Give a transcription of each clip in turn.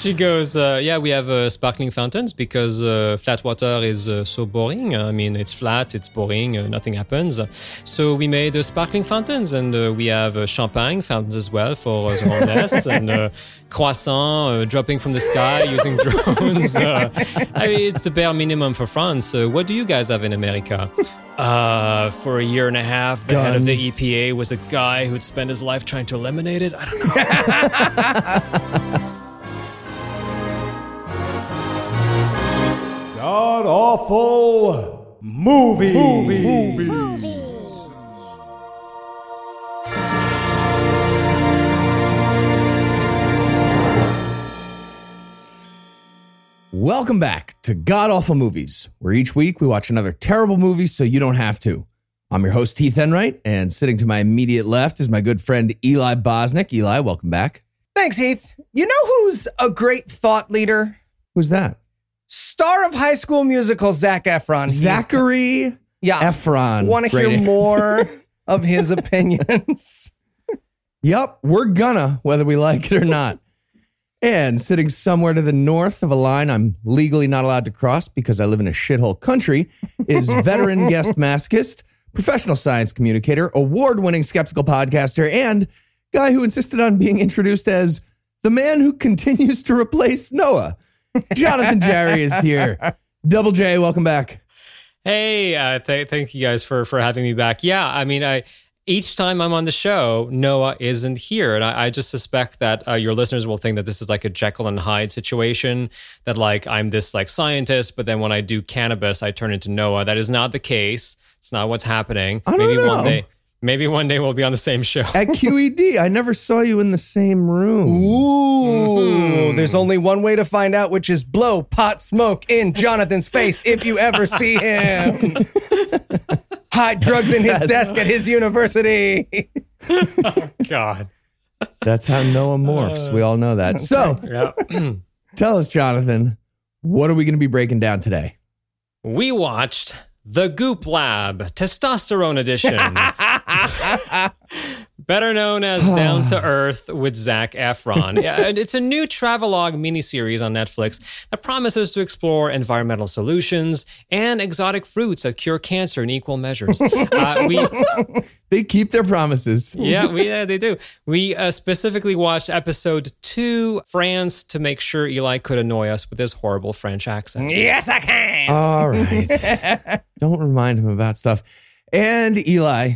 she goes, uh, "Yeah, we have uh, sparkling fountains because uh, flat water is uh, so boring. I mean, it's flat, it's boring, uh, nothing happens. So we made uh, sparkling fountains, and uh, we have uh, champagne fountains as well for uh, the hostess, and croissant uh, dropping from the sky using drones. Uh, I mean, it's the bare minimum for France. Uh, what do you guys have in America?" Uh, for a year and a half, the head of the EPA was a guy who'd spend his life trying to eliminate it. I don't know. God awful movie. Welcome back to God Awful Movies, where each week we watch another terrible movie so you don't have to. I'm your host, Heath Enright, and sitting to my immediate left is my good friend Eli Bosnick. Eli, welcome back. Thanks, Heath. You know who's a great thought leader? Who's that? Star of High School Musical, Zac Efron. Zachary yeah. Efron. Want to hear more of his opinions? Yep, we're gonna, whether we like it or not. And sitting somewhere to the north of a line I'm legally not allowed to cross because I live in a shithole country is veteran guest masochist, professional science communicator, award winning skeptical podcaster, and guy who insisted on being introduced as the man who continues to replace Noah. Jonathan Jarry is here. Double J, welcome back. Hey, uh, th- thank you guys for for having me back. Yeah, I mean, I each time I'm on the show, Noah isn't here, and I, I just suspect that uh, your listeners will think that this is like a Jekyll and Hyde situation. That like I'm this like scientist, but then when I do cannabis, I turn into Noah. That is not the case. It's not what's happening. I don't maybe know. one day, maybe one day we'll be on the same show. At QED, I never saw you in the same room. Ooh, mm-hmm. there's only one way to find out, which is blow pot smoke in Jonathan's face if you ever see him. Hide drugs in his Yes. desk at his university. God. That's how Noah morphs. We all know that. So Yeah. tell us, Jonathan, what are we going to be breaking down today? we watched the Goop Lab Testosterone Edition. Better known as Down to Earth with Zac Efron. Yeah, and it's a new travelogue miniseries on Netflix that promises to explore environmental solutions and exotic fruits that cure cancer in equal measures. Uh, we, They keep their promises. yeah, we, yeah, they do. We uh, specifically watched episode two, France, to make sure Eli could annoy us with his horrible French accent. yes, I can. All right. Don't remind him about stuff. And Eli,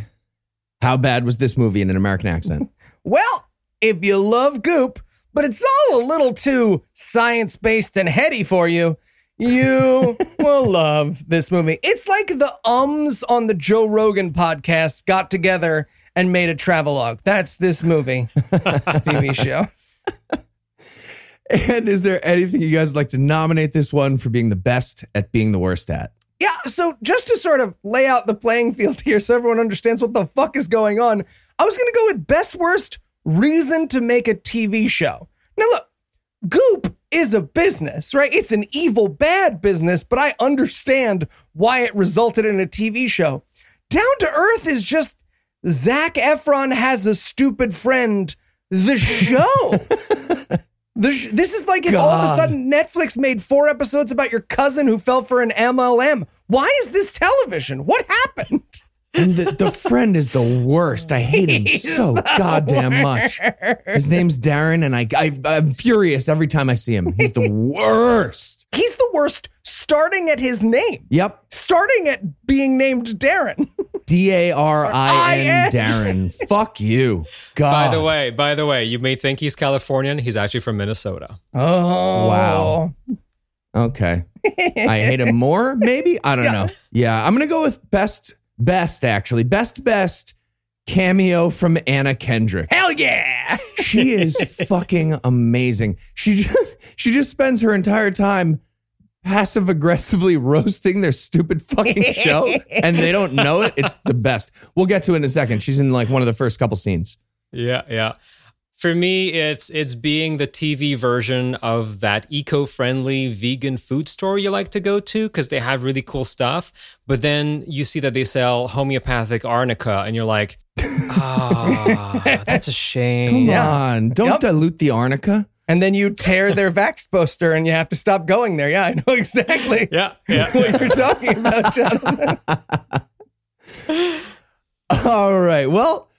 how bad was this movie in an American accent? Well, if you love goop, but it's all a little too science based and heady for you, you will love this movie. It's like the ums on the Joe Rogan podcast got together and made a travelogue. That's this movie, TV show. And is there anything you guys would like to nominate this one for being the best at being the worst at? Yeah, so just to sort of lay out the playing field here so everyone understands what the fuck is going on, I was going to go with best worst reason to make a TV show. Now, look, Goop is a business, right? It's an evil, bad business, but I understand why it resulted in a TV show. Down to Earth is just Zac Efron has a stupid friend, the show. Sh- this is like if all of a sudden Netflix made four episodes about your cousin who fell for an MLM. Why is this television? What happened? And the, the friend is the worst. I hate him He's so goddamn much. His name's Darin, and I, I, I'm furious every time I see him. He's the worst. He's the worst starting at his name, Yep. starting at being named Darin. D A R I N Darin. Fuck you. God. By the way, by the way, you may think he's Californian. He's actually from Minnesota. Oh. Wow. Okay. I hate him more, maybe? I don't know. Yeah, I'm going to go with best, best actually. Best, best cameo from Anna Kendrick. Hell yeah. She is fucking amazing. She just, she just spends her entire time passive aggressively roasting their stupid fucking show and they don't know it. It's the best. We'll get to it in a second. She's in like one of the first couple scenes. Yeah, yeah. For me, it's it's being the TV version of that eco-friendly vegan food store you like to go to because they have really cool stuff. But then you see that they sell homeopathic arnica, and you're like, ah, that's a shame. Come on. Don't Yep. dilute the arnica. And then you tear their Vax poster and you have to stop going there. Yeah, I know exactly Yeah, yeah. what you're talking about, Jonathan. All right. Well,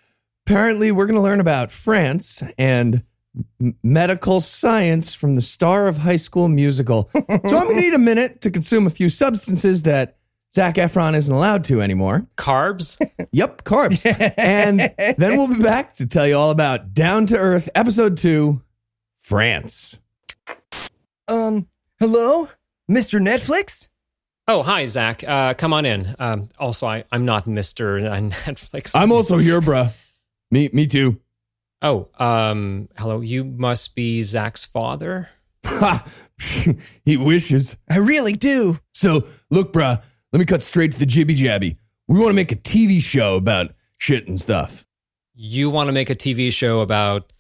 apparently we're going to learn about France and m- medical science from the star of High School Musical. so I'm going to need a minute to consume a few substances that Zac Efron isn't allowed to anymore. Carbs. Yep, carbs. and then we'll be back to tell you all about Down to Earth, Episode 2, France. Um, hello, Mr. Netflix? Oh, hi, Zac. Uh, come on in. Um, also, I, I'm not Mr. Netflix. I'm also here, bruh. Me, me too. oh, um, hello. You must be Zac's father. Ha! he wishes. I really do. So, look, bruh, let me cut straight to the jibby jabby. We want to make a TV show about shit and stuff. You want to make a TV show about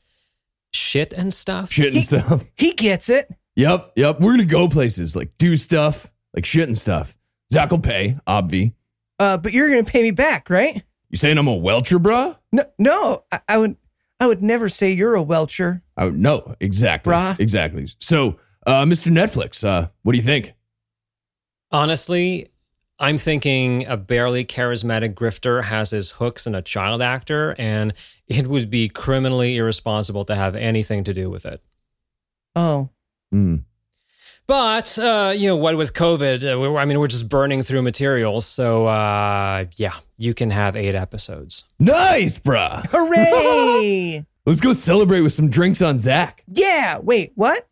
shit and stuff? Shit and stuff. He gets it. Yep, yep. We're gonna go places like do stuff, like shit and stuff. Zac will pay, obvi. Uh, but you're gonna pay me back, right? You saying I'm a welcher, bruh? No, no. I, I would, I would never say you're a welcher. Oh no, exactly, Bruh. exactly. So, uh, Mr. Netflix, uh, what do you think? Honestly, I'm thinking a barely charismatic grifter has his hooks in a child actor, and it would be criminally irresponsible to have anything to do with it. Oh, Hmm. But uh, you know what? With COVID, uh, we're, I mean, we're just burning through materials. So uh, yeah, you can have eight episodes. Nice, bruh. hooray! Let's go celebrate with some drinks on Zac. yeah. Wait, what?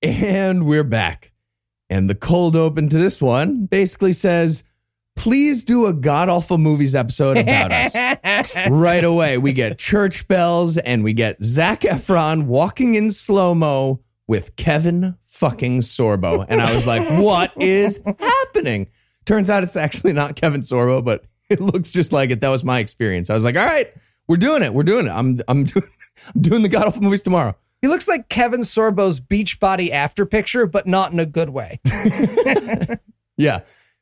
And we're back. And the cold open to this one basically says, please do a God Awful Movies episode about us. right away, we get church bells and we get Zac Efron walking in slow mo with Kevin fucking Sorbo. And I was like, what is happening? Turns out it's actually not Kevin Sorbo, but it looks just like it. That was my experience. I was like, all right, we're doing it. We're doing it. I'm, I'm, doing, I'm doing the God Awful Movies tomorrow. He looks like Kevin Sorbo's beach body after picture, but not in a good way. Yeah,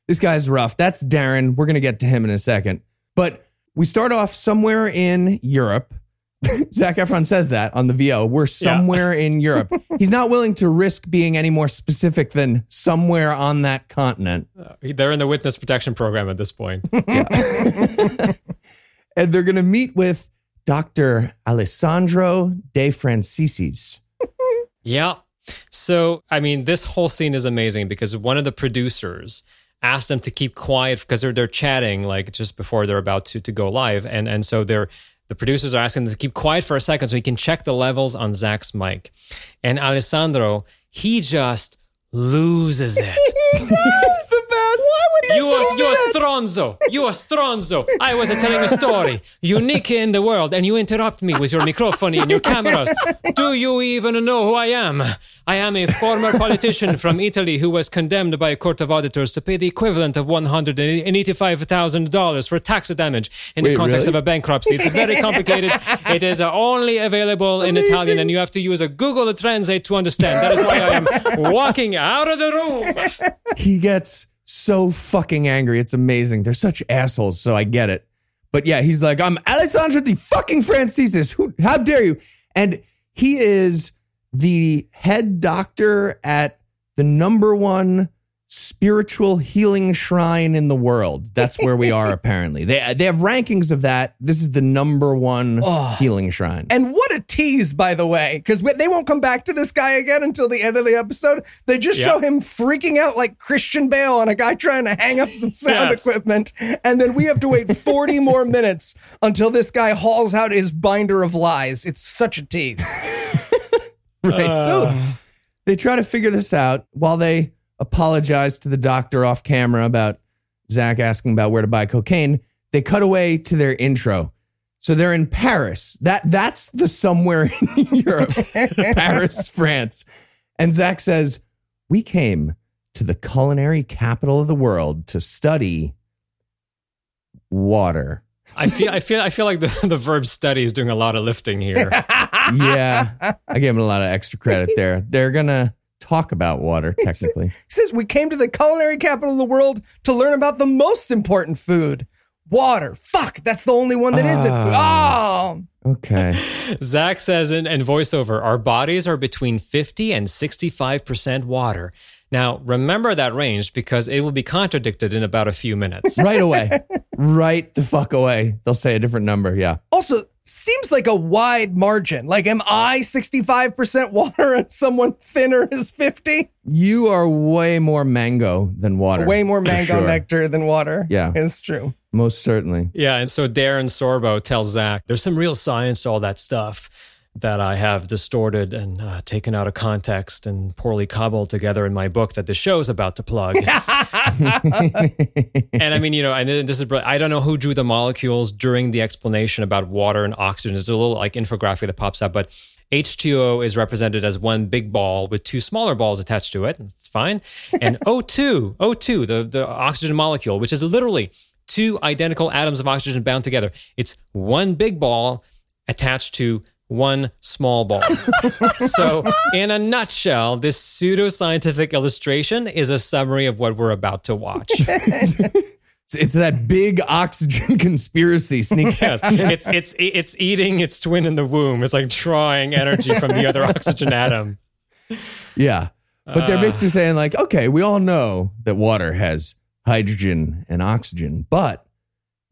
this guy's rough. That's Darren. We're going to get to him in a second. But we start off somewhere in Europe. Zac Efron says that on the VO. We're somewhere in Europe. He's not willing to risk being any more specific than somewhere on that continent. Uh, they're in the witness protection program at this point. And they're going to meet with Dr. Alessandro De Franciscis. Yeah. So, I mean, this whole scene is amazing because one of the producers asked them to keep quiet because they're they're chatting like just before they're about to to go live, and and so they're the producers are asking them to keep quiet for a second so he can check the levels on Zac's mic, and Alessandro he just loses it. It's the best. Why would You are you are stronzo. You are stronzo. I was telling a story, unique in the world, and you interrupt me with your microphone and your cameras. Do you even know who I am? I am a former politician from Italy who was condemned by a court of auditors to pay the equivalent of one hundred and eighty-five thousand dollars for tax damage in the Wait, context really? of a bankruptcy. It's very complicated. it is uh, only available in Italian, and you have to use a Google Translate to understand. That is why I am walking out of the room. he gets so fucking angry. It's amazing. They're such assholes, so I get it. But yeah, he's like, I'm Alessandro the fucking Franciscis. Who how dare you? And he is the head doctor at the number one spiritual healing shrine in the world. That's where we are apparently. They they have rankings of that. This is the number one Oh. healing shrine. And what a tease, by the way, because they won't come back to this guy again until the end of the episode. They just Yeah. show him freaking out like Christian Bale on a guy trying to hang up some sound Yes. equipment. And then we have to wait 40 more minutes until this guy hauls out his binder of lies. It's such a tease. Right. so uh. they try to figure this out while they apologize to the doctor off camera about Zac asking about where to buy cocaine. They cut away to their intro. So they're in Paris. That that's the somewhere in Europe. Paris, France. And Zac says, We came to the culinary capital of the world to study water. I feel I feel I feel like the, the verb study is doing a lot of lifting here. Yeah. I gave him a lot of extra credit there. They're gonna talk about water, technically. He says, We came to the culinary capital of the world to learn about the most important food water. Fuck, that's the only one that isn't. Ah. Oh, Okay. Zac says in, in voiceover, our bodies are between 50 and 65% water. Now, remember that range because it will be contradicted in about a few minutes. right away. Right the fuck away. They'll say a different number. Yeah. also seems like a wide margin. Like, am I 65% water and someone thinner is 50? You are way more mango than water. Way more mango sure. nectar than water. Yeah. It's true. Most certainly. Yeah, and so Darin Sorbo tells Zac, there's some real science to all that stuff that I have distorted and uh, taken out of context and poorly cobbled together in my book that the show is about to plug. and I mean, you know, and this is, I don't know who drew the molecules during the explanation about water and oxygen. There's a little like infographic that pops up, but H2O is represented as one big ball with two smaller balls attached to it. It's fine. And O2, O2, the, the oxygen molecule, which is literally two identical atoms of oxygen bound together. It's one big ball attached to one small ball. so, in a nutshell, this pseudoscientific illustration is a summary of what we're about to watch. It's, it's that big oxygen conspiracy sneak. yes, it's it's it's eating its twin in the womb. It's like drawing energy from the other oxygen atom. Yeah. But they're Uh. basically saying, like, okay, we all know that water has hydrogen and oxygen, but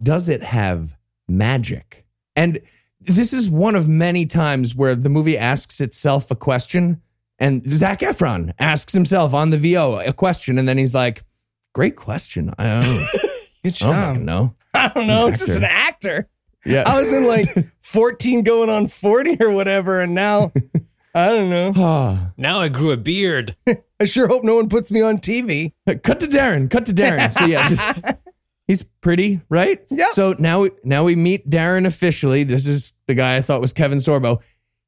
does it have magic? And this is one of many times where the movie asks itself a question, and Zac Efron asks himself on the VO a question, and then he's like, great question. I don't know. Good I don't know. I don't know. It's just an actor. Yeah. I was in like 14 going on 40 or whatever. And now, I don't know. Ah. Now I grew a beard. I sure hope no one puts me on TV. cut to Darin. Cut to Darin. So yeah, he's pretty, right? Yeah. So now, now we meet Darin officially. This is the guy I thought was Kevin Sorbo.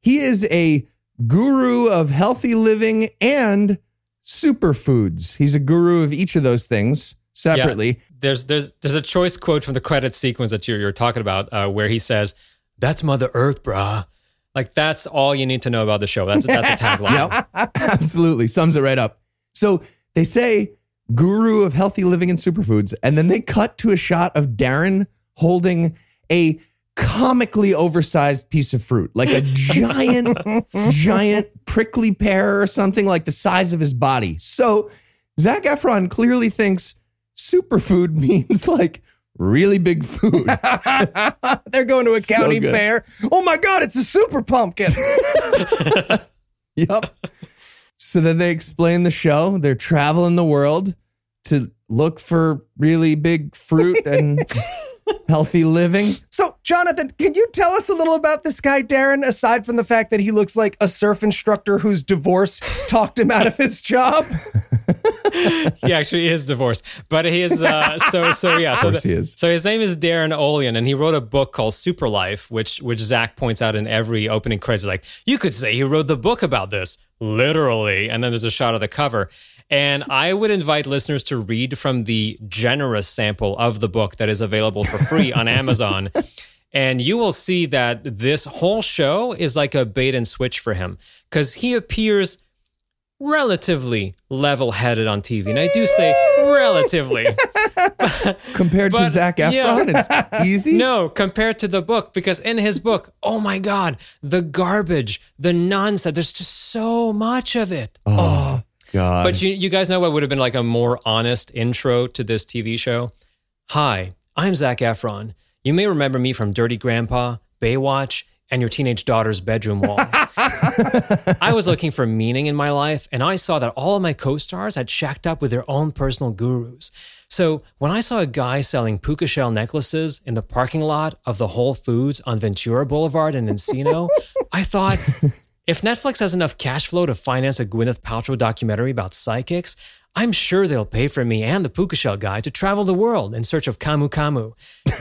He is a guru of healthy living and superfoods. He's a guru of each of those things separately. There's there's there's a choice quote from the credit sequence that you're you're talking about uh, where he says, "That's Mother Earth, brah." Like that's all you need to know about the show. That's that's a tagline. Yep. Absolutely. Sums it right up. So they say guru of healthy living and superfoods. And then they cut to a shot of Darin holding a comically oversized piece of fruit, like a giant, giant prickly pear or something like the size of his body. So Zac Efron clearly thinks superfood means like really big food. They're going to a So county good. fair. Oh my God, it's a super pumpkin. Yep. So then they explain the show. They're traveling the world to look for really big fruit and healthy living. so, Jonathan, can you tell us a little about this guy, Darin, aside from the fact that he looks like a surf instructor whose divorce talked him out of his job? he actually is divorced, but he is uh, so so yeah. So, course he is. so his name is Darin Olien, and he wrote a book called Super Life, which which Zac points out in every opening credits. Like you could say he wrote the book about this literally, and then there's a shot of the cover. And I would invite listeners to read from the generous sample of the book that is available for free on Amazon. And you will see that this whole show is like a bait and switch for him because he appears relatively level headed on TV. And I do say relatively. Compared to But, Zac Efron, yeah. it's easy. No, compared to the book, because in his book, oh my God, the garbage, the nonsense, there's just so much of it. Oh, oh. God. But you, you guys know what would have been like a more honest intro to this TV show? Hi, I'm Zac Efron. You may remember me from Dirty Grandpa, Baywatch, and your teenage daughter's bedroom wall. I was looking for meaning in my life, and I saw that all of my co stars had shacked up with their own personal gurus. So when I saw a guy selling puka shell necklaces in the parking lot of the Whole Foods on Ventura Boulevard in Encino, I thought, if Netflix has enough cash flow to finance a Gwyneth Paltrow documentary about psychics, I'm sure they'll pay for me and the puka shell guy to travel the world in search of Camu Camu.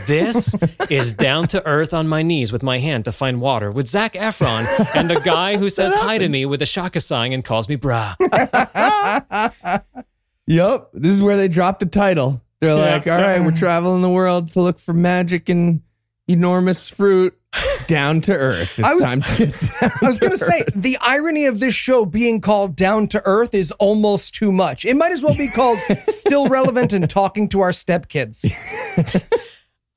This is down to earth on my knees with my hand to find water with Zac Efron and the guy who says hi to me with a shaka sign and calls me brah. Yep. This is where they drop the title. They're like, all right, we're traveling the world to look for magic and enormous fruit down to earth. It's I was- time to get down. I was going to say, the irony of this show being called Down to Earth is almost too much. It might as well be called Still Relevant and Talking to Our Stepkids.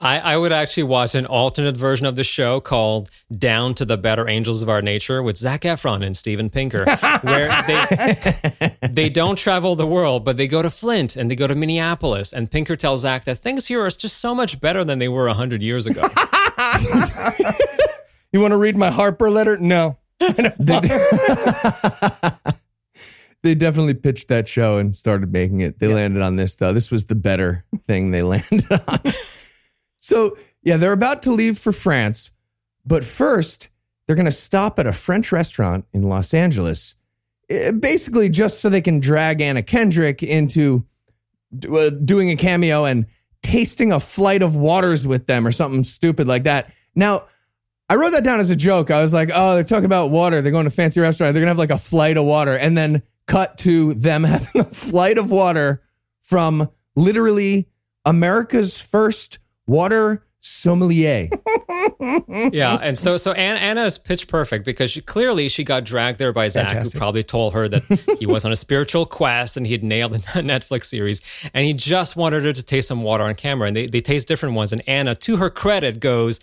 I, I would actually watch an alternate version of the show called Down to the Better Angels of Our Nature with Zac Efron and Steven Pinker, where they they don't travel the world, but they go to Flint and they go to Minneapolis. And Pinker tells Zach that things here are just so much better than they were 100 years ago. You want to read my Harper letter? No. They definitely pitched that show and started making it. They landed on this though. This was the better thing they landed on. So yeah, they're about to leave for France, but first they're going to stop at a French restaurant in Los Angeles, eh, basically just so they can drag Anna Kendrick into doing a cameo and tasting a flight of waters with them or something stupid like that. Now, I wrote that down as a joke. I was like, oh, they're talking about water. They're going to fancy restaurant. They're going to have like a flight of water. And then cut to them having a flight of water from literally America's first water sommelier. yeah, and so so Anna, Anna is pitch perfect because she clearly she got dragged there by Zac, Fantastic. who probably told her that he was on a spiritual quest and he had nailed a Netflix series, and he just wanted her to taste some water on camera, and they they taste different ones, and Anna, to her credit, goes.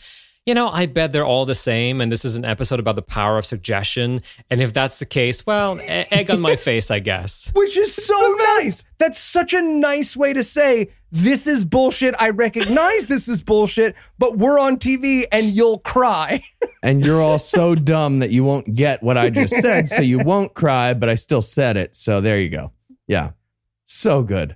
You know, I bet they're all the same, and this is an episode about the power of suggestion. And if that's the case, well, egg on my face, I guess. Which is so nice. That's such a nice way to say this is bullshit. I recognize this is bullshit, but we're on TV and you'll cry. and you're all so dumb that you won't get what I just said, so you won't cry, but I still said it. So there you go. Yeah. So good.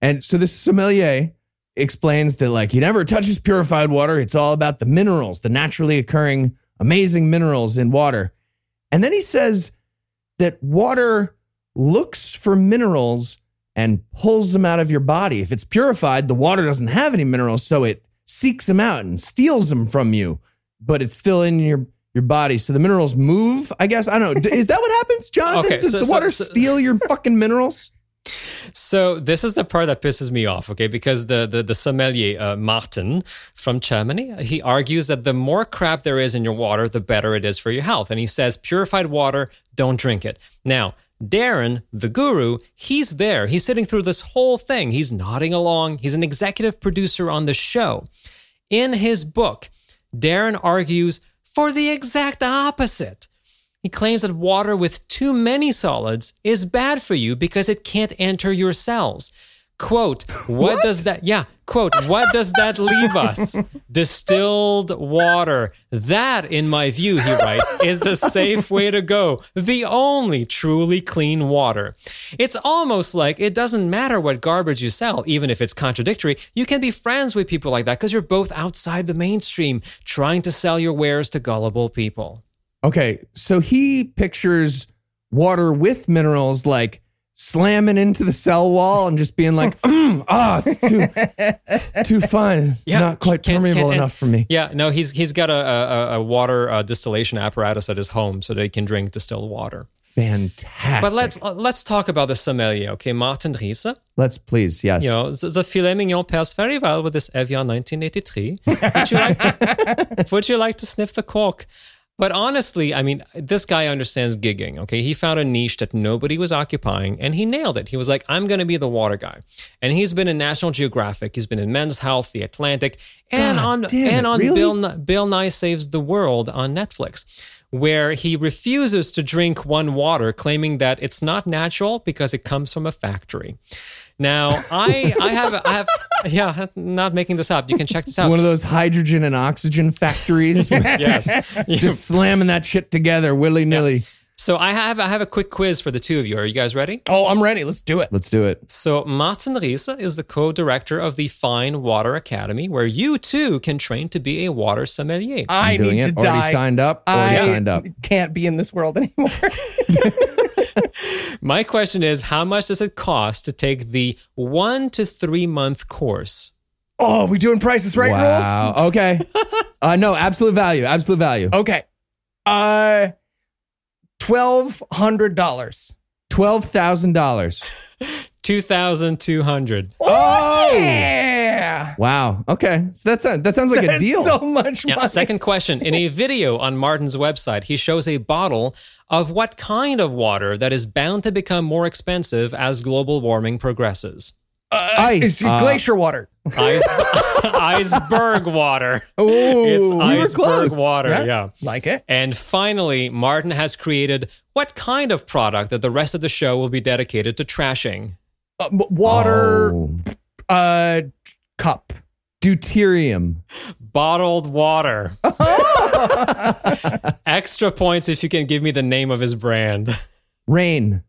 And so this is sommelier explains that like he never touches purified water. It's all about the minerals, the naturally occurring amazing minerals in water. And then he says that water looks for minerals and pulls them out of your body. If it's purified, the water doesn't have any minerals, so it seeks them out and steals them from you, but it's still in your your body. So the minerals move, I guess. I don't know. Is that what happens, Jonathan? Okay, Does so- the so- water so- steal your fucking minerals? So this is the part that pisses me off, okay? Because the the, the sommelier uh, Martin from Germany, he argues that the more crap there is in your water, the better it is for your health, and he says purified water, don't drink it. Now. Darin, the guru, he's there. He's sitting through this whole thing. He's nodding along. He's an executive producer on the show. In his book, Darin argues for the exact opposite. He claims that water with too many solids is bad for you because it can't enter your cells. Quote, what, does that, yeah, quote, what does that leave us? Distilled water. That, in my view, he writes, is the safe way to go. The only truly clean water. It's almost like it doesn't matter what garbage you sell, even if it's contradictory. You can be friends with people like that because you're both outside the mainstream, trying to sell your wares to gullible people. Okay, so he pictures water with minerals like slamming into the cell wall and just being like, mm, ah, it's too, too fine. It's Yeah, not quite can't- permeable can't- enough for me. Yeah, no, he's he's got a a, a water uh, distillation apparatus at his home so they can drink distilled water. Fantastic. But let let's talk about the sommelier, okay? Martin Riese. Let's please, yes. You know, the, the filet mignon pairs very well with this Evian 1983. would you like to, would you like to sniff the cork? But honestly, I mean, this guy understands gigging. Okay, he found a niche that nobody was occupying, and he nailed it. He was like, "I'm going to be the water guy," and he's been in National Geographic. He's been in Men's Health, The Atlantic, and God on damn it, and on really? Bill Bill Nye Saves the World on Netflix, where he refuses to drink one water, claiming that it's not natural because it comes from a factory. Now, I I have I have yeah, not making this up. You can check this out. One of those hydrogen and oxygen factories. yes. just slamming that shit together willy nilly. So I have I have a quick quiz for the two of you. Are you guys ready? Oh, I'm ready. Let's do it. Let's do it. So Martin Riese is the co-director of the Fine Water Academy, where you too can train to be a water sommelier. I I'm doing need it. to Already die. signed up. Already I signed up. can't be in this world anymore. My question is, how much does it cost to take the one to three month course? oh, we doing prices right rules? wow. Okay. Uh, no, absolute value. Absolute value. Okay. Uh, twelve hundred dollars. Twelve thousand dollars. Two thousand two hundred. Oh. Yeah. Wow. Okay. So that's a, that sounds like a deal. so much Yeah, money. second question. In a video on Martin's website, he shows a bottle of what kind of water that is bound to become more expensive as global warming progresses. Ice. It's glacier water. Ice, iceberg water. Ooh, It's were iceberg close. water. Yeah. yeah. like it. And finally, Martin has created what kind of product that the rest of the show will be dedicated to trashing? Uh, water Oh. uh cup. Deuterium. Bottled water. Extra points if you can give me the name of his brand. Rain.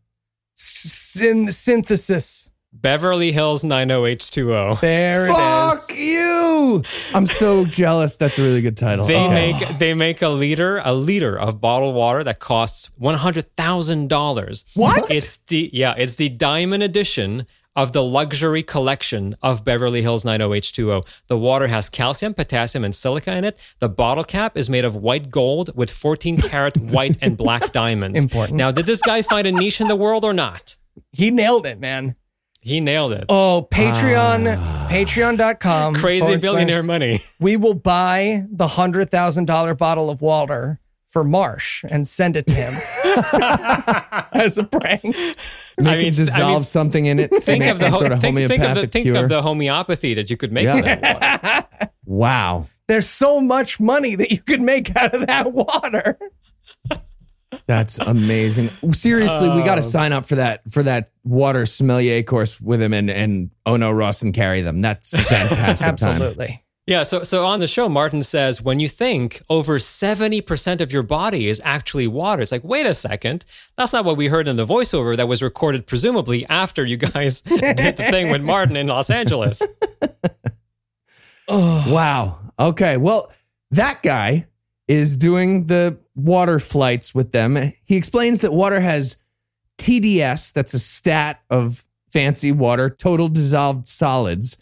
Syn- synthesis. Beverly Hills 90H2O. There it Fuck is. you. I'm so jealous. That's a really good title. They Oh. make they make a liter a liter of bottled water that costs one hundred thousand dollars. What? It's the yeah, it's the diamond edition of the luxury collection of Beverly Hills 90H2O. The water has calcium, potassium, and silica in it. The bottle cap is made of white gold with 14 karat white and black diamonds. Important. Now, did this guy find a niche in the world or not? He nailed it, man. He nailed it. Oh, Patreon, ah. patreon.com. Crazy billionaire slash- money. We will buy the $100,000 bottle of water for Marsh and send it to him as a prank. Make I it dissolve I mean, something in it to Think make of the some ho- sort of think, think of the think of the homeopathy that you could make Yeah. with that water. wow. There's so much money that you could make out of that water. That's amazing. Seriously, we Oh. got to sign up for that for that water sommelier course with him and and Ono Ross and carry them. That's a fantastic. Time. Yeah, so so on the show, Martin says when you think over seventy percent of your body is actually water, it's like wait a second, that's not what we heard in the voiceover that was recorded presumably after you guys did the thing with Martin in Los Angeles. Wow. Okay. Well, that guy is doing the water flights with them. He explains that water has TDS, that's a stat of fancy water, total dissolved solids.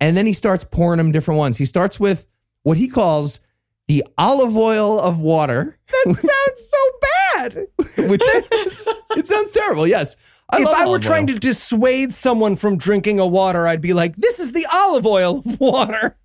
And then he starts pouring them different ones. He starts with what he calls the olive oil of water, That sounds so bad. which is, it sounds terrible. Yes. I if I were trying oil. to dissuade someone from drinking a water, I'd be like, this is the olive oil of water.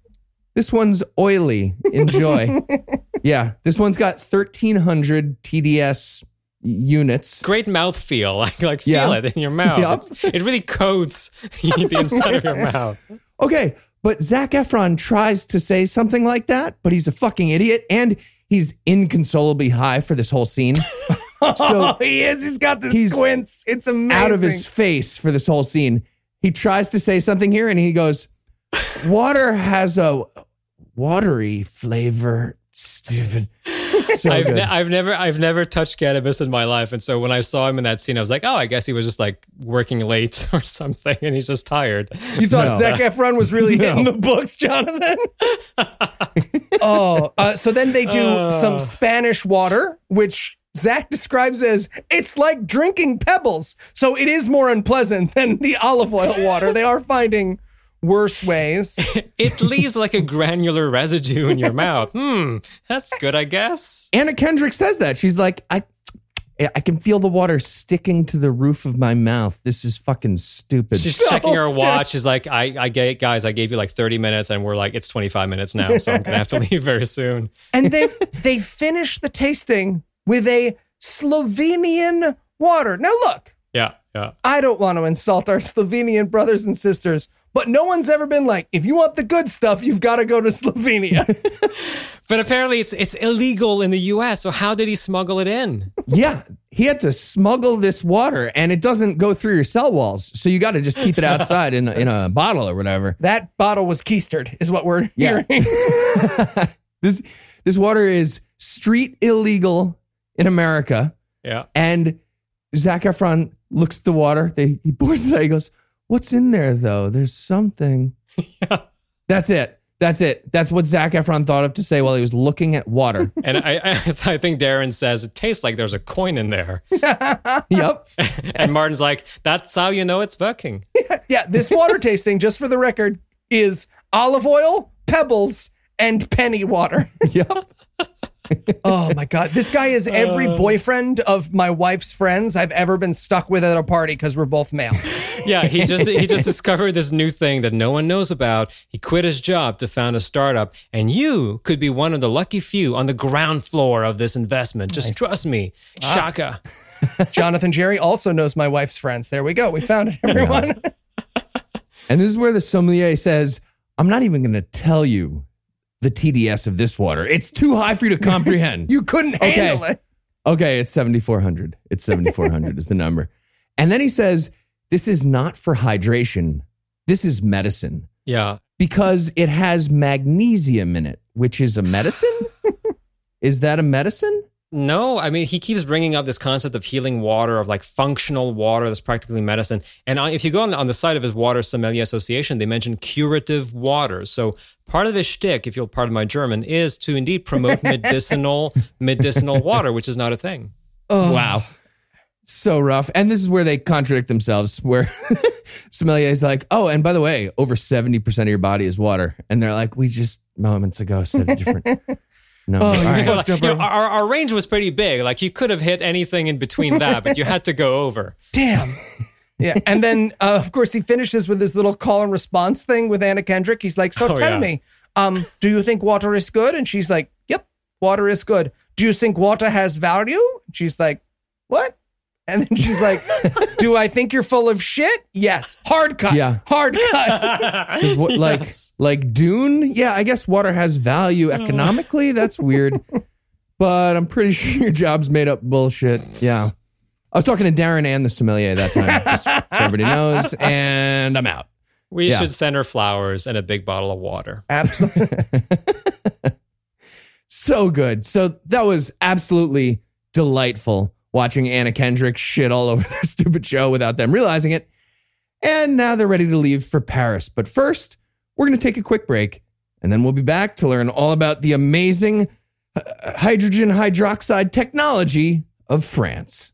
This one's oily. Enjoy. yeah, this one's got 1300 TDS units. Great mouth feel, like like feel Yeah. it in your mouth. Yep. It really coats the inside of your mouth. Okay, but Zac Efron tries to say something like that, but he's a fucking idiot and he's inconsolably high for this whole scene. oh, So he is. He's got the he's squints. It's amazing. out of his face for this whole scene. He tries to say something here and he goes, Water has a watery flavor. Stupid. It's so I've, ne- I've never I've never touched cannabis in my life, and so when I saw him in that scene, I was like, oh, I guess he was just like working late or something, and he's just tired. You thought No. Zac Efron was really No. hitting the books, Jonathan? oh, uh, so then they do Uh. some Spanish water, which Zac describes as it's like drinking pebbles. So it is more unpleasant than the olive oil water. They are finding worse ways. It leaves like a granular residue in your mouth. Hmm, that's good, I guess. Anna Kendrick says that. She's like, I I can feel the water sticking to the roof of my mouth. This is fucking stupid. She's checking her watch. She's like, I, I gave, guys, I gave you like 30 minutes, and we're like, it's 25 minutes now, so I'm gonna have to leave very soon. And they they finish the tasting with a Slovenian water. Now look, Yeah, yeah. I don't want to insult our Slovenian brothers and sisters, but no one's ever been like, if you want the good stuff, you've got to go to Slovenia. But apparently, it's it's illegal in the U.S. So how did he smuggle it in? yeah, he had to smuggle this water, and it doesn't go through your cell walls, so you got to just keep it outside in a, in a bottle or whatever. that bottle was keistered, is what we're Yeah. hearing. This this water is street illegal in America, Yeah. and Zac Efron looks at the water. They, he pours it out. He goes, "What's in there though? There's something." yeah. That's it. That's it. That's what Zac Efron thought of to say while he was looking at water. And I, I, I think Darin says it tastes like there's a coin in there, yep. and Martin's like, that's how you know it's working. Yeah, yeah, this water tasting, just for the record, is olive oil, pebbles, and penny water. Yep. Oh my God. This guy is every uh. boyfriend of my wife's friends I've ever been stuck with at a party because we're both male. Yeah, he just he just discovered this new thing that no one knows about. He quit his job to found a startup, and you could be one of the lucky few on the ground floor of this investment. Just trust me, ah. Shaka. Jonathan Jarry also knows my wife's friends. There we go. We found it, everyone. And this is where the sommelier says, I'm not even going to tell you the TDS of this water. It's too high for you to comprehend. You couldn't Okay. handle it. okay, it's 7,400. It's 7,400 is the number. And then he says, This is not for hydration. This is medicine Yeah. because it has magnesium in it, which is a medicine. is that a medicine? No, I mean, he keeps bringing up this concept of healing water, of like functional water that's practically medicine. And if you go on, on the site of his Water Sommelier Association, they mention curative water. So part of his shtick, if you'll pardon my German, is to indeed promote medicinal medicinal water, which is not a thing. Oh, Wow. So rough. And this is where they contradict themselves, where sommelier is like, oh, and by the way, over 70% of your body is water. And they're like, we just moments ago said a different. No. all you right. Well, you know, our, our range was pretty big. Like you could have hit anything in between that, but you had to go over. Damn. Yeah. And then, uh, of course, he finishes with this little call and response thing with Anna Kendrick. He's like, So Oh, tell yeah. me, um, do you think water is good? And she's like, Yep, water is good. Do you think water has value? She's like, What? And then she's like, Do I think you're full of shit? Yes. Hard cut. Yeah. Hard cut. Does what- like like Dune? Yeah, I guess water has value mm. economically. That's weird. But I'm pretty sure your job's made up bullshit. Yeah. I was talking to Darin and the sommelier that time, just so everybody knows, and I'm out. We Yeah. should send her flowers and a big bottle of water. Absolutely. So good. So that was absolutely delightful watching Anna Kendrick shit all over their stupid show without them realizing it. And now they're ready to leave for Paris. But first, we're going to take a quick break, and then we'll be back to learn all about the amazing uh, hydrogen hydroxide technology of France.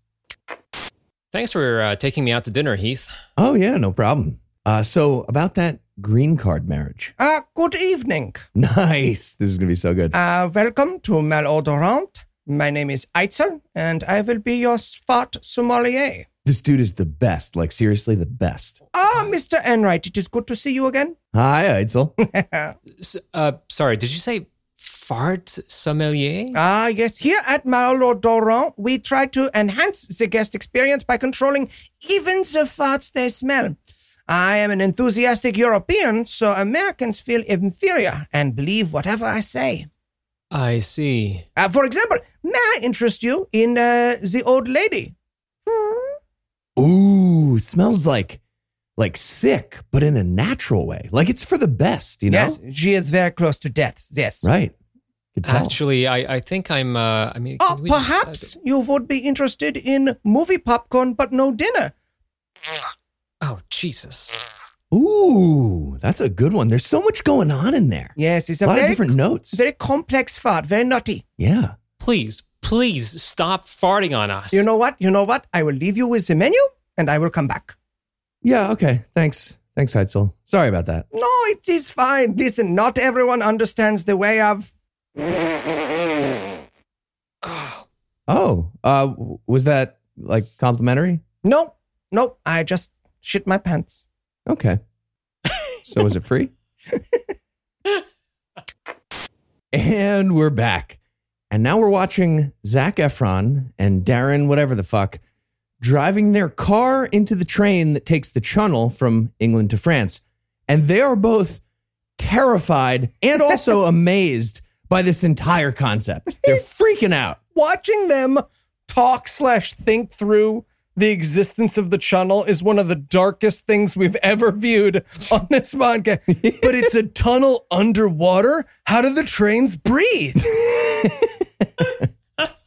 Thanks for uh, taking me out to dinner, Heath. Oh, yeah, no problem. Uh, so, about that green card marriage. uh, good evening. Nice. This is going to be so good. Uh, welcome to Malodorant. My name is Eitzel, and I will be your spot sommelier. This dude is the best. Like, seriously, the best. Ah, Mr. Enright, it is good to see you again. Hi, Eitzel. S- Uh, sorry, did you say fart sommelier? Ah, yes, here at Malodorant, we try to enhance the guest experience by controlling even the farts they smell. I am an enthusiastic European, so Americans feel inferior and believe whatever I say. I see. Uh, for example, may I interest you in uh, the old lady? Ooh, smells like like sick, but in a natural way. Like it's for the best, you know? Yes, she is very close to death. Yes. Right. Actually, I, I think I'm. Uh, I mean, Oh, can we just- perhaps you would be interested in movie popcorn, but no dinner. oh, Jesus. Ooh, that's a good one. There's so much going on in there. Yes, it's A a, lot of different notes. very complex fart, very nutty. yeah. Please, please stop farting on us. You know what? You know what? I will leave you with the menu, and I will come back. Yeah, okay. Thanks. Thanks, Heitzel. Sorry about that. No, it is fine. Listen, not everyone understands the way of. Oh, uh was that like complimentary? No, no, I just shit my pants. Okay. So is it free? and we're back. And now we're watching Zac Efron and Darin, whatever the fuck, driving their car into the train that takes the channel from England to France. And they are both terrified and also amazed by this entire concept. They're freaking out. Watching them talk slash think through the existence of the channel is one of the darkest things we've ever viewed on this podcast. but it's a tunnel underwater. How do the trains breathe?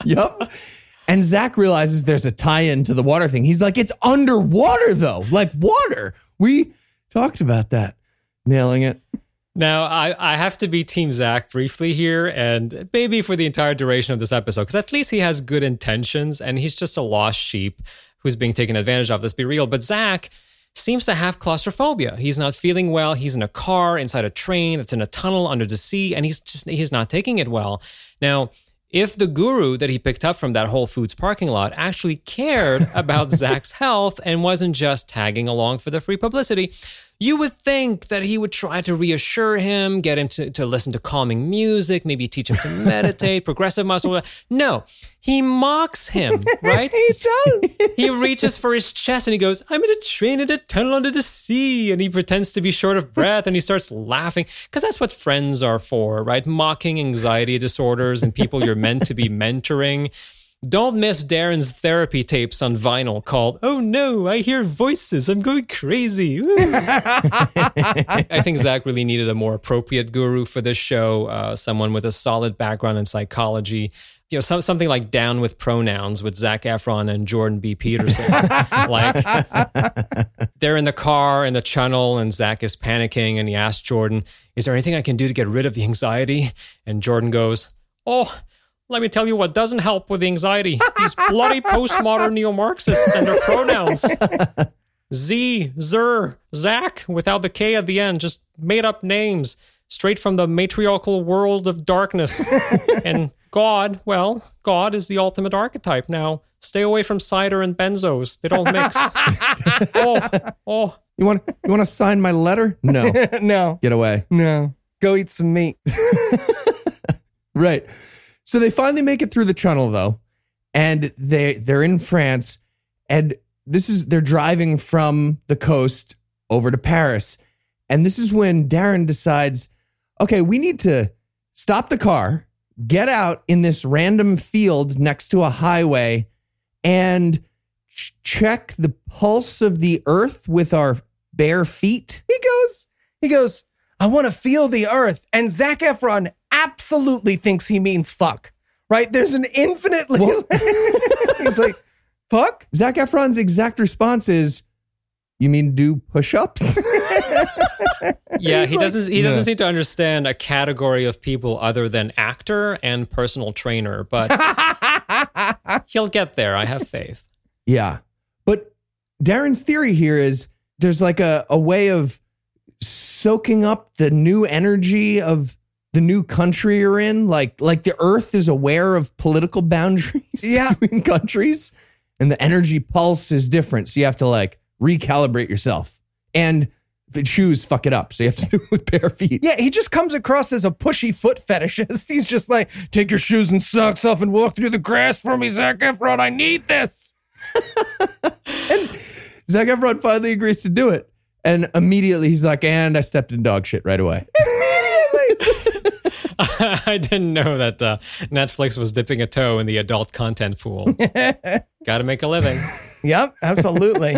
Yep. And Zac realizes there's a tie in to the water thing. He's like, it's underwater though, like water. We talked about that. Nailing it. Now, I, I have to be Team Zac briefly here, and maybe for the entire duration of this episode, because at least he has good intentions, and he's just a lost sheep who's being taken advantage of. Let's be real. But Zac seems to have claustrophobia. He's not feeling well. He's in a car inside a train that's in a tunnel under the sea, and he's just he's not taking it well. Now, if the guru that he picked up from that Whole Foods parking lot actually cared about Zac's health and wasn't just tagging along for the free publicity, You would think that he would try to reassure him, get him to, to listen to calming music, maybe teach him to meditate, progressive muscle. No, he mocks him, right? he does. he reaches for his chest and he goes, I'm in a train in a tunnel under the sea. And he pretends to be short of breath and he starts laughing because that's what friends are for, right? Mocking anxiety disorders and people you're meant to be mentoring. Don't miss Darin's therapy tapes on vinyl called Oh No, I Hear Voices. I'm going crazy. I think Zac really needed a more appropriate guru for this show, uh, someone with a solid background in psychology. You know, some, something like Down with Pronouns with Zac Efron and Jordan B. Peterson. like, they're in the car in the channel, and Zac is panicking, and he asks Jordan, Is there anything I can do to get rid of the anxiety? And Jordan goes, Oh, let me tell you what doesn't help with the anxiety. These bloody postmodern neo Marxists and their pronouns. Z, Zer, Zac, without the K at the end, just made up names straight from the matriarchal world of darkness. and God, well, God is the ultimate archetype. Now, stay away from cider and benzos. They don't mix. oh, oh. You want you want to sign my letter? No. no, Get away. no. Go eat some meat. Right. So they finally make it through the tunnel though, and they they're in France, and this is they're driving from the coast over to Paris, and this is when Darin decides, okay, we need to stop the car, get out in this random field next to a highway, and ch- check the pulse of the earth with our bare feet. He goes, he goes, I want to feel the earth. And Zac Efron absolutely thinks he means fuck, right? There's an infinitely. He's like, fuck? Zac Efron's exact response is, "You mean do push-ups?" Yeah, He's he like- doesn't. He doesn't Yeah. seem to understand a category of people other than actor and personal trainer, but he'll get there. I have faith. Yeah. But Darin's theory here is there's like a, a way of soaking up the new energy of the new country you're in. Like like the earth is aware of political boundaries Yeah. between countries. And the energy pulse is different. So you have to like recalibrate yourself. And the shoes fuck it up. So you have to do it with bare feet. Yeah, he just comes across as a pushy foot fetishist. He's just like, take your shoes and socks off and walk through the grass for me, Zac Efron. I need this. And Zac Efron finally agrees to do it. And immediately he's like, and I stepped in dog shit right away. I didn't know that uh, Netflix was dipping a toe in the adult content pool. Got to make a living. Yep, absolutely.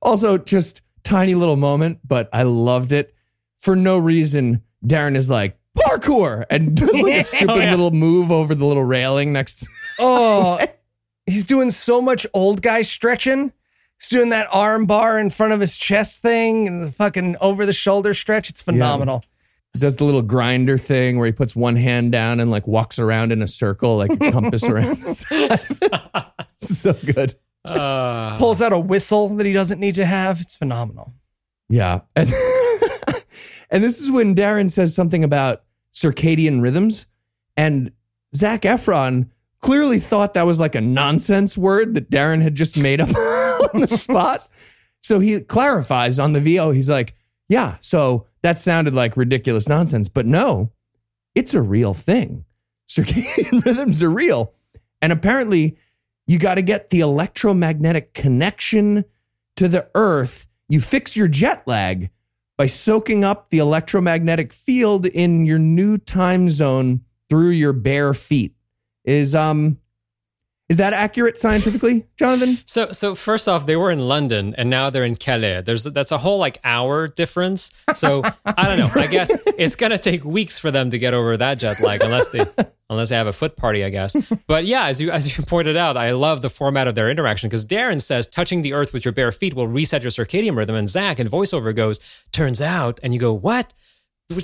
Also, just tiny little moment, but I loved it. For no reason, Darin is like, parkour, and does like a stupid Oh, yeah. little move over the little railing next to oh, he's doing so much old guy stretching. He's doing that arm bar in front of his chest thing and the fucking over the shoulder stretch. It's phenomenal. Does the little grinder thing where he puts one hand down and like walks around in a circle like a compass around the side. so good. Uh, Pulls out a whistle that he doesn't need to have. It's phenomenal. Yeah. And, and this is when Darin says something about circadian rhythms. And Zac Efron clearly thought that was like a nonsense word that Darin had just made up on the spot. So he clarifies on the VO. He's like, yeah, so that sounded like ridiculous nonsense, but no, it's a real thing. Circadian rhythms are real. And apparently, you got to get the electromagnetic connection to the earth. You fix your jet lag by soaking up the electromagnetic field in your new time zone through your bare feet. Is um is that accurate scientifically, Jonathan? So, so first off, they were in London and now they're in Calais. There's that's a whole like hour difference. So I don't know. I guess it's gonna take weeks for them to get over that jet lag, unless they unless they have a foot party, I guess. But yeah, as you as you pointed out, I love the format of their interaction because Darin says touching the earth with your bare feet will reset your circadian rhythm, and Zac in voiceover goes, "Turns out," and you go, "What?